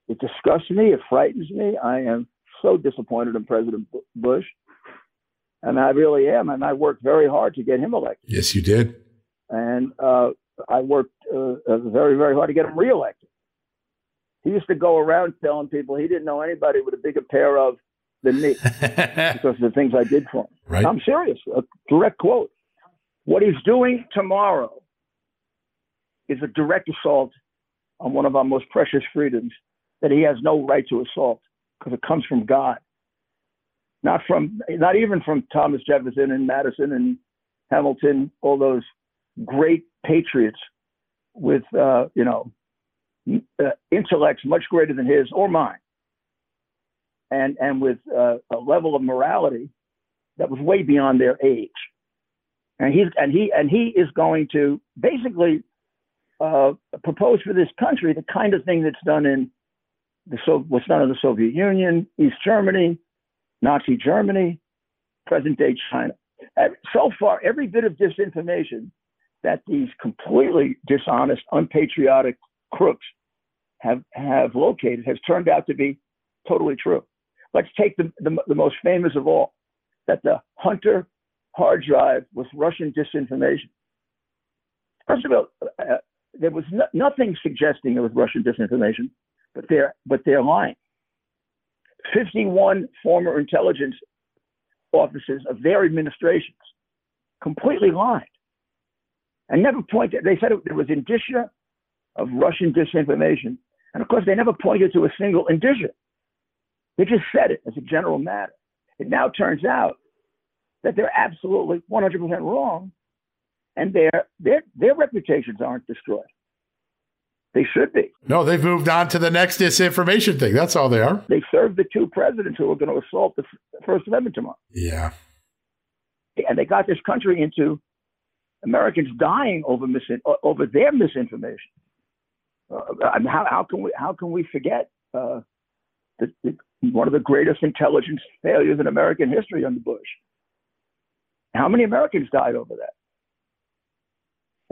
it disgusts me. It frightens me. I am so disappointed in President Bush and I really am. And I worked very hard to get him elected. Yes, you did. And uh, I worked uh, uh very, very hard to get him reelected. He used to go around telling people he didn't know anybody with a bigger pair of than me because of the things I did for him. Right. I'm serious. A direct quote. What he's doing tomorrow is a direct assault on one of our most precious freedoms that he has no right to assault because it comes from God not from not even from Thomas Jefferson and Madison and Hamilton, all those great patriots with uh, you know uh, intellects much greater than his or mine, and and with uh, a level of morality that was way beyond their age. And he's and he and he is going to basically uh, propose for this country the kind of thing that's done in the so what's done in the Soviet Union, East Germany, Nazi Germany, present day China. So far, every bit of disinformation that these completely dishonest, unpatriotic crooks have, have located has turned out to be totally true. Let's take the, the, the most famous of all that the Hunter hard drive was Russian disinformation. First of all, uh, there was no, nothing suggesting it was Russian disinformation, but they're but they're lying. 51 former intelligence officers of their administrations completely lied and never pointed. They said it, there was indicia of Russian disinformation. And of course, they never pointed to a single indicia. They just said it as a general matter. It now turns out that they're absolutely 100% wrong and their, their, their reputations aren't destroyed. They should be. No, they've moved on to the next disinformation thing. That's all they are. They served the two presidents who were going to assault the First Amendment tomorrow. Yeah. And they got this country into Americans dying over misin- over their misinformation. Uh, how, how, can we how can we forget uh, the, the, one of the greatest intelligence failures in American history under Bush? How many Americans died over that?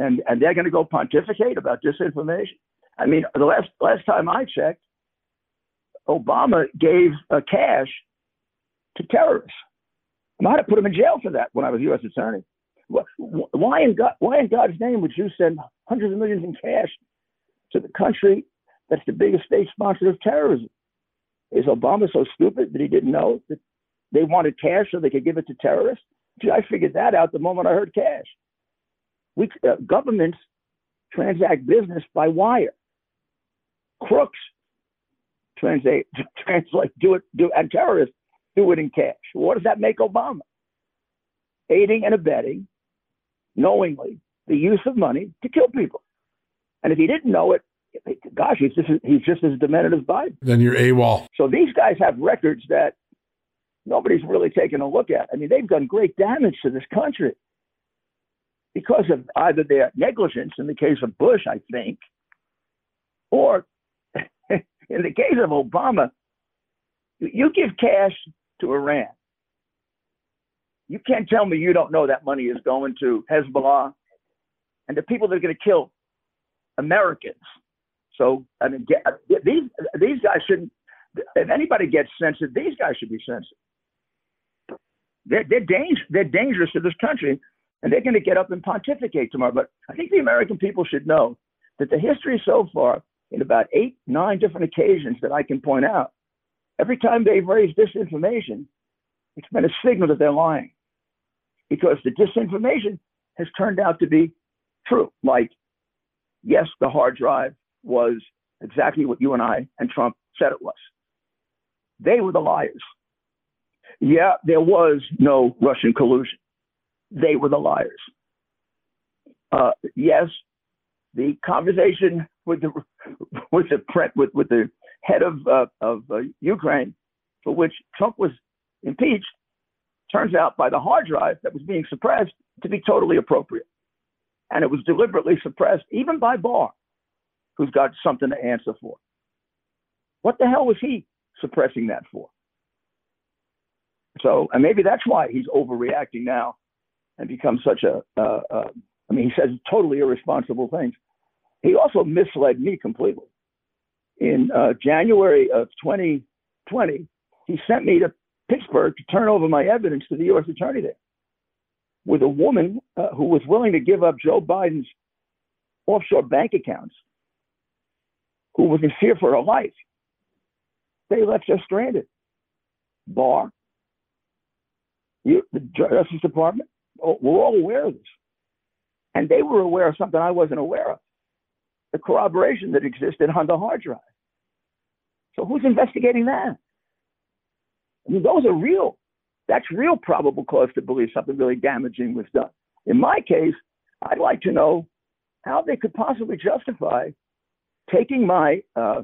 And and they're going to go pontificate about disinformation. I mean, the last last time I checked, Obama gave uh, cash to terrorists. I might have put him in jail for that when I was U.S. attorney. Why in God, why in God's name would you send hundreds of millions in cash to the country that's the biggest state sponsor of terrorism? Is Obama so stupid that he didn't know that they wanted cash so they could give it to terrorists? Gee, I figured that out the moment I heard cash. We uh, governments transact business by wire crooks translate translate do it do and terrorists do it in cash. What does that make Obama? Aiding and abetting, knowingly, the use of money to kill people. And if he didn't know it, gosh, he's just he's just as demented as Biden. Then you're AWOL. So these guys have records that nobody's really taken a look at. I mean, they've done great damage to this country because of either their negligence in the case of Bush, I think, or in the case of Obama, you give cash to Iran. You can't tell me you don't know that money is going to Hezbollah and the people that are going to kill Americans. So I mean, these these guys shouldn't. If anybody gets censored, these guys should be censored. They're they're, danger, they're dangerous to this country, and they're going to get up and pontificate tomorrow. But I think the American people should know that the history so far in about eight, nine different occasions that I can point out. Every time they've raised disinformation, it's been a signal that they're lying because the disinformation has turned out to be true. Like, yes, the hard drive was exactly what you and I and Trump said it was. They were the liars. Yeah, there was no Russian collusion. They were the liars. Uh, yes, the conversation with the with the print with with the head of uh, of uh, Ukraine, for which Trump was impeached, turns out by the hard drive that was being suppressed to be totally appropriate. And it was deliberately suppressed, even by Barr, who's got something to answer for. What the hell was he suppressing that for? So, and maybe that's why he's overreacting now and become such a. Uh, uh, I mean, he says totally irresponsible things. He also misled me completely. In uh, January of 2020, he sent me to Pittsburgh to turn over my evidence to the U.S. attorney there with a woman uh, who was willing to give up Joe Biden's offshore bank accounts, who was in fear for her life. They left her stranded. Barr, you, the Justice Department, we're all aware of this. And they were aware of something I wasn't aware of the corroboration that existed on the hard drive. So who's investigating that? I mean, those are real. That's real probable cause to believe something really damaging was done. In my case, I'd like to know how they could possibly justify taking my uh,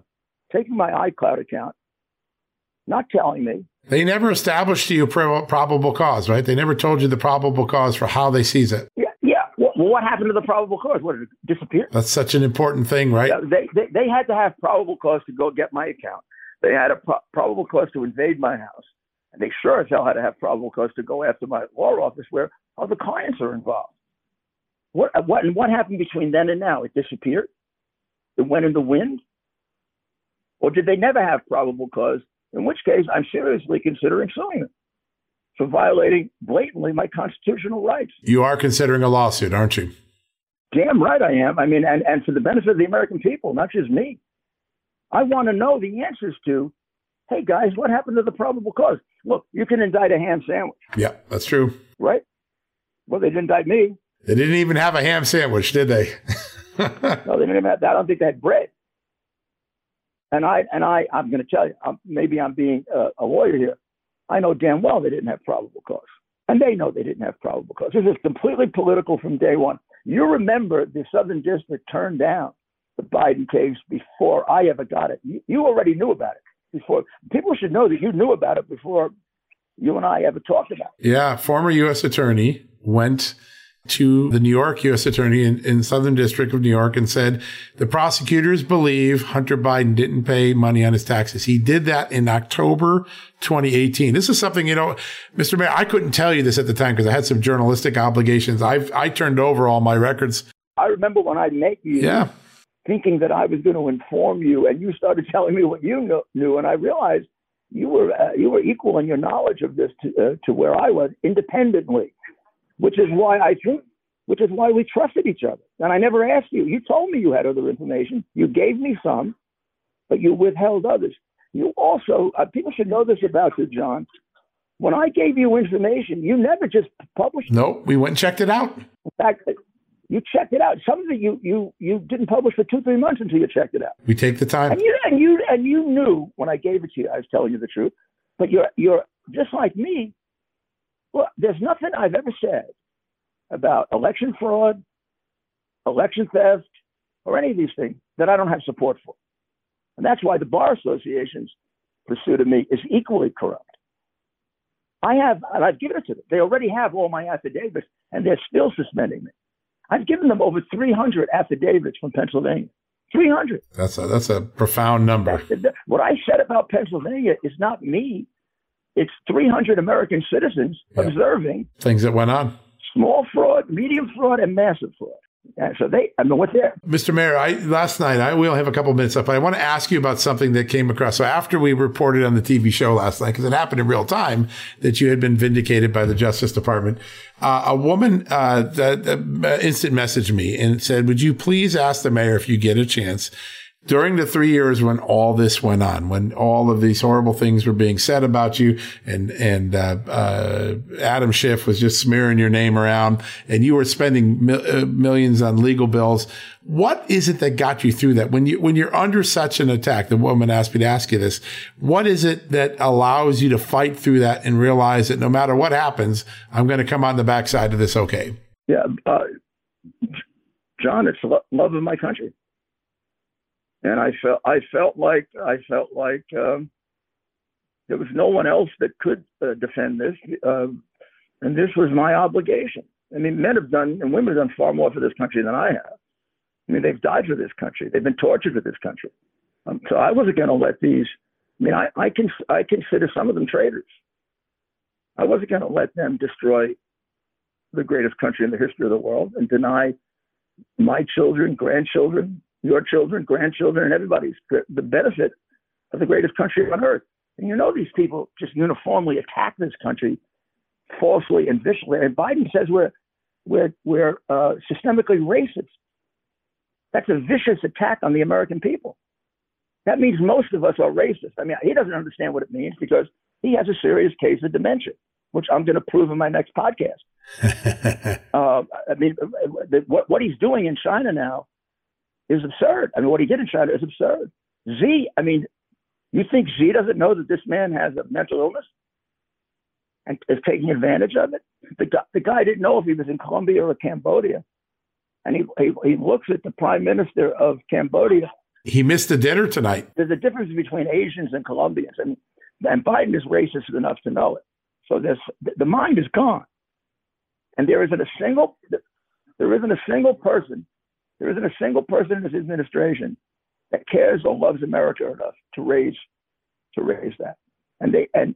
taking my iCloud account, not telling me. They never established to you probable cause, right? They never told you the probable cause for how they seize it. Yeah, yeah. Well, what happened to the probable cause? What did it disappear? That's such an important thing, right? Yeah, they, they they had to have probable cause to go get my account. They had a pro- probable cause to invade my house. And they sure as hell had to have probable cause to go after my law office where other clients are involved. What, what, and what happened between then and now? It disappeared? It went in the wind? Or did they never have probable cause? In which case, I'm seriously considering suing them for violating blatantly my constitutional rights. You are considering a lawsuit, aren't you? Damn right I am. I mean, and, and for the benefit of the American people, not just me. I want to know the answers to hey guys, what happened to the probable cause? Look, you can indict a ham sandwich. Yeah, that's true. Right? Well, they didn't indict me. They didn't even have a ham sandwich, did they? no, they didn't even have that. I don't think they had bread. And I and I, I'm going to tell you, I'm, maybe I'm being uh, a lawyer here. I know damn well they didn't have probable cause, and they know they didn't have probable cause. This is completely political from day one. You remember the Southern District turned down the Biden case before I ever got it. You, you already knew about it before. People should know that you knew about it before you and I ever talked about it. Yeah, former U.S. attorney went to the New York U.S. attorney in, in Southern District of New York and said the prosecutors believe Hunter Biden didn't pay money on his taxes. He did that in October 2018. This is something, you know, Mr. Mayor, I couldn't tell you this at the time because I had some journalistic obligations. I've, I turned over all my records. I remember when I met you. Yeah thinking that I was going to inform you, and you started telling me what you knew, and I realized you were uh, you were equal in your knowledge of this to, uh, to where I was independently, which is why I think, which is why we trusted each other. And I never asked you. You told me you had other information. You gave me some, but you withheld others. You also uh, people should know this about you, John. When I gave you information, you never just published. No, nope, we went and checked it out. In fact, you checked it out. Some of it you you you didn't publish for two three months until you checked it out. We take the time. And you and you and you knew when I gave it to you, I was telling you the truth. But you're you're just like me. Well, there's nothing I've ever said about election fraud, election theft, or any of these things that I don't have support for. And that's why the Bar Association's pursuit of me is equally corrupt. I have, and I've given it to them. They already have all my affidavits, and they're still suspending me. I've given them over 300 affidavits from Pennsylvania. 300. That's a, that's a profound number. What I said about Pennsylvania is not me. It's 300 American citizens yeah. observing things that went on. Small fraud, medium fraud, and massive fraud. Yeah, so they, I know what they're. Mr. Mayor, I, last night, I, we only have a couple minutes left, but I want to ask you about something that came across. So after we reported on the TV show last night, because it happened in real time, that you had been vindicated by the Justice Department, uh, a woman uh, that uh, instant messaged me and said, would you please ask the mayor if you get a chance during the three years when all this went on, when all of these horrible things were being said about you, and and uh, uh, Adam Schiff was just smearing your name around, and you were spending mil- uh, millions on legal bills. What is it that got you through that? When you when you're under such an attack, the woman asked me to ask you this. What is it that allows you to fight through that and realize that no matter what happens, I'm going to come on the backside of this okay? Yeah, uh, John, it's love of my country and I felt I felt like I felt like um, there was no one else that could uh, defend this. Uh, And this was my obligation. I mean, men have done and women have done far more for this country than I have. I mean, they've died for this country. They've been tortured for this country. Um, so I wasn't going to let these. I mean, I, I can I consider some of them traitors. I wasn't going to let them destroy the greatest country in the history of the world and deny my children, grandchildren, your children, grandchildren, and everybody's the benefit of the greatest country on earth. And you know these people just uniformly attack this country falsely and viciously. And Biden says we're we're we're uh, systemically racist. That's a vicious attack on the American people. That means most of us are racist. I mean, he doesn't understand what it means because he has a serious case of dementia, which I'm going to prove in my next podcast. uh, I mean, what, what he's doing in China now is absurd. I mean, what he did in China is absurd. Z, I mean, you think Z doesn't know that this man has a mental illness and is taking advantage of it? The guy, the guy didn't know if he was in Colombia or Cambodia. And he, he, he looks at the prime minister of Cambodia. He missed the dinner tonight. There's a difference between Asians and Colombians. And, and Biden is racist enough to know it. So there's, the mind is gone. And there isn't a single, there isn't a single person, there isn't a single person in this administration that cares or loves America enough to raise, to raise that. And they, and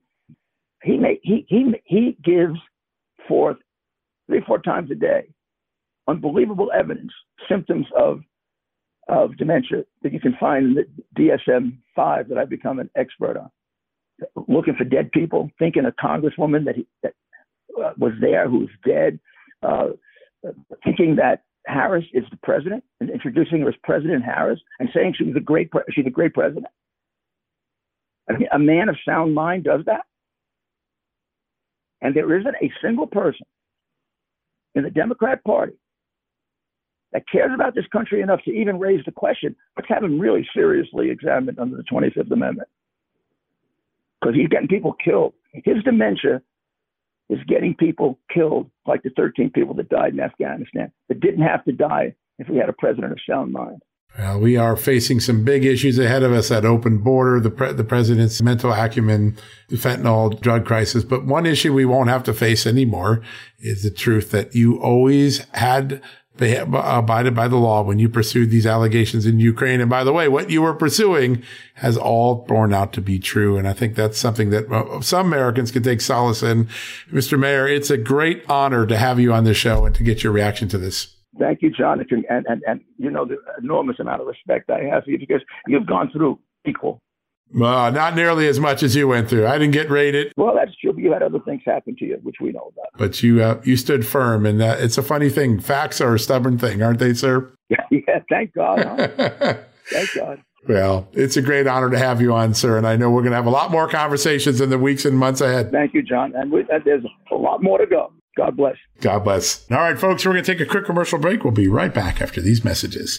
he may, he, he, he gives forth three, four times a day, unbelievable evidence, symptoms of, of dementia that you can find in the DSM-5 that I've become an expert on. Looking for dead people, thinking a congresswoman that he, that uh, was there who's dead, uh, thinking that Harris is the president and introducing her as President Harris and saying she was a great pre- she's a great president. I mean, a man of sound mind does that. And there isn't a single person in the Democrat Party that cares about this country enough to even raise the question. Let's have him really seriously examined under the 25th Amendment. Because he's getting people killed. His dementia is getting people killed, like the 13 people that died in Afghanistan, that didn't have to die if we had a president of sound mind. Well, we are facing some big issues ahead of us that open border, the, pre- the president's mental acumen, the fentanyl drug crisis. But one issue we won't have to face anymore is the truth that you always had they abided by the law when you pursued these allegations in Ukraine. And by the way, what you were pursuing has all borne out to be true. And I think that's something that uh, some Americans can take solace in. Mr. Mayor, it's a great honor to have you on the show and to get your reaction to this. Thank you, Jonathan. And, and, and you know, the enormous amount of respect I have for you because you've gone through equal uh, not nearly as much as you went through. I didn't get rated. Well, that's true. You had other things happen to you, which we know about. But you uh, you stood firm, and uh, it's a funny thing. Facts are a stubborn thing, aren't they, sir? Yeah, thank God. Huh? thank God. Well, it's a great honor to have you on, sir. And I know we're going to have a lot more conversations in the weeks and months ahead. Thank you, John. And, we, and there's a lot more to go. God bless. God bless. All right, folks, we're going to take a quick commercial break. We'll be right back after these messages.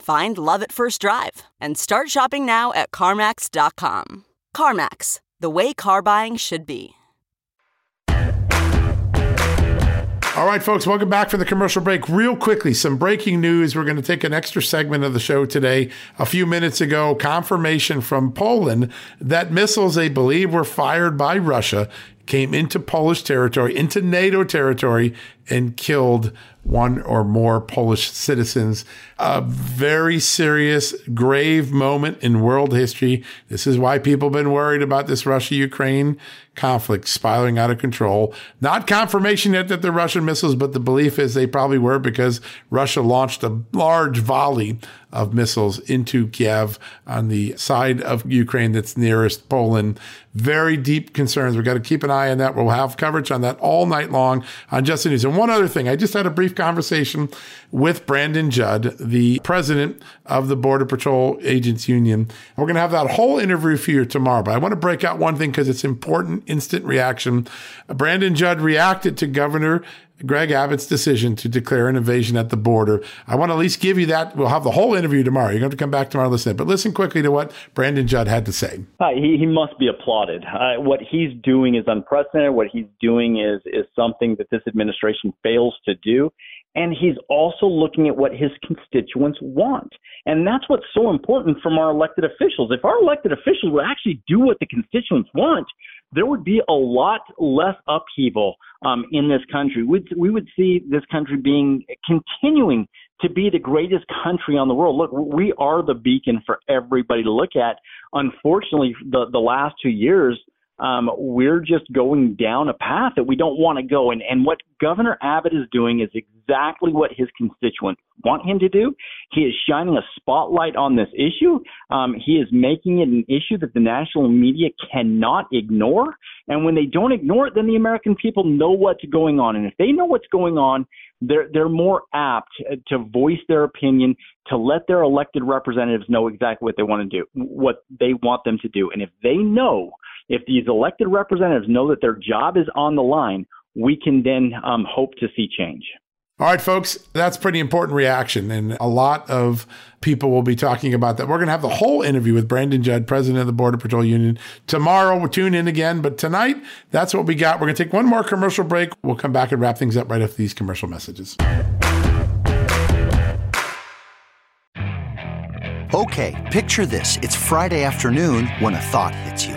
Find love at first drive and start shopping now at CarMax.com. CarMax, the way car buying should be. All right, folks, welcome back for the commercial break. Real quickly, some breaking news. We're going to take an extra segment of the show today. A few minutes ago, confirmation from Poland that missiles they believe were fired by Russia came into Polish territory, into NATO territory, and killed one or more Polish citizens. A very serious, grave moment in world history. This is why people have been worried about this Russia Ukraine conflict spiraling out of control. Not confirmation yet that they're Russian missiles, but the belief is they probably were because Russia launched a large volley of missiles into Kiev on the side of Ukraine that's nearest Poland. Very deep concerns. We've got to keep an eye on that. We'll have coverage on that all night long on Just the News. And one other thing, I just had a brief conversation with Brandon Judd, the president of the Border Patrol Agents Union. We're going to have that whole interview for you tomorrow, but I want to break out one thing because it's important instant reaction. Brandon Judd reacted to Governor Greg Abbott's decision to declare an invasion at the border. I want to at least give you that. We'll have the whole interview tomorrow. You're going to come back tomorrow and listen. But listen quickly to what Brandon Judd had to say. He, he must be applauded. Uh, what he's doing is unprecedented. What he's doing is is something that this administration fails to do. And he's also looking at what his constituents want. And that's what's so important from our elected officials. If our elected officials would actually do what the constituents want, there would be a lot less upheaval um, in this country. We'd, we would see this country being continuing to be the greatest country on the world. Look, we are the beacon for everybody to look at. Unfortunately, the the last two years, um, we're just going down a path that we don't want to go. And, and what Governor Abbott is doing is exactly what his constituents want him to do. He is shining a spotlight on this issue. Um, he is making it an issue that the national media cannot ignore. And when they don't ignore it, then the American people know what's going on. And if they know what's going on, they're they're more apt to voice their opinion, to let their elected representatives know exactly what they want to do, what they want them to do. And if they know if these elected representatives know that their job is on the line, we can then um, hope to see change. All right, folks, that's pretty important reaction. And a lot of people will be talking about that. We're going to have the whole interview with Brandon Judd, president of the Border Patrol Union. Tomorrow, we'll tune in again. But tonight, that's what we got. We're going to take one more commercial break. We'll come back and wrap things up right after these commercial messages. Okay, picture this. It's Friday afternoon when a thought hits you.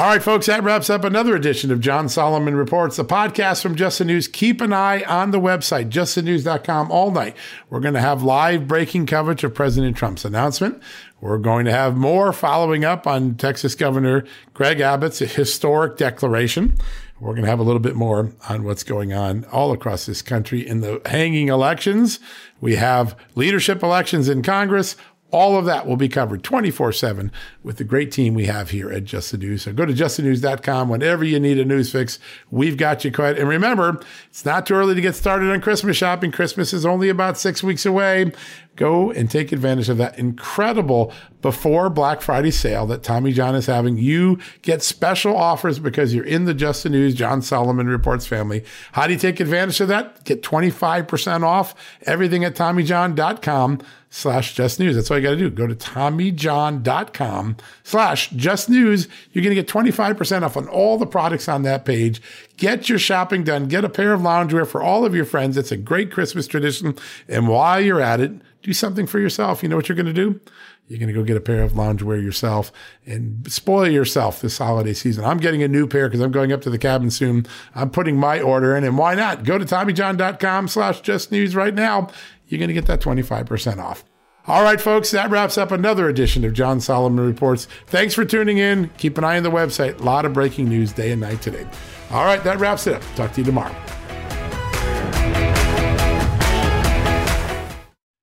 All right, folks, that wraps up another edition of John Solomon Reports, the podcast from Just the News. Keep an eye on the website, justthenews.com, all night. We're going to have live breaking coverage of President Trump's announcement. We're going to have more following up on Texas Governor Greg Abbott's historic declaration. We're going to have a little bit more on what's going on all across this country in the hanging elections. We have leadership elections in Congress, all of that will be covered 24 7 with the great team we have here at Just the News. So go to justthenews.com whenever you need a news fix. We've got you covered. And remember, it's not too early to get started on Christmas shopping. Christmas is only about six weeks away. Go and take advantage of that incredible before Black Friday sale that Tommy John is having. You get special offers because you're in the Just the News John Solomon Reports family. How do you take advantage of that? Get 25% off everything at TommyJohn.com slash just news. That's all you got to do. Go to TommyJohn.com slash just news. You're going to get 25% off on all the products on that page. Get your shopping done. Get a pair of loungewear for all of your friends. It's a great Christmas tradition. And while you're at it, do something for yourself. You know what you're going to do? You're going to go get a pair of loungewear yourself and spoil yourself this holiday season. I'm getting a new pair because I'm going up to the cabin soon. I'm putting my order in and why not? Go to TommyJohn.com slash just news right now you're going to get that 25% off. All right, folks, that wraps up another edition of John Solomon Reports. Thanks for tuning in. Keep an eye on the website. A lot of breaking news day and night today. All right, that wraps it up. Talk to you tomorrow.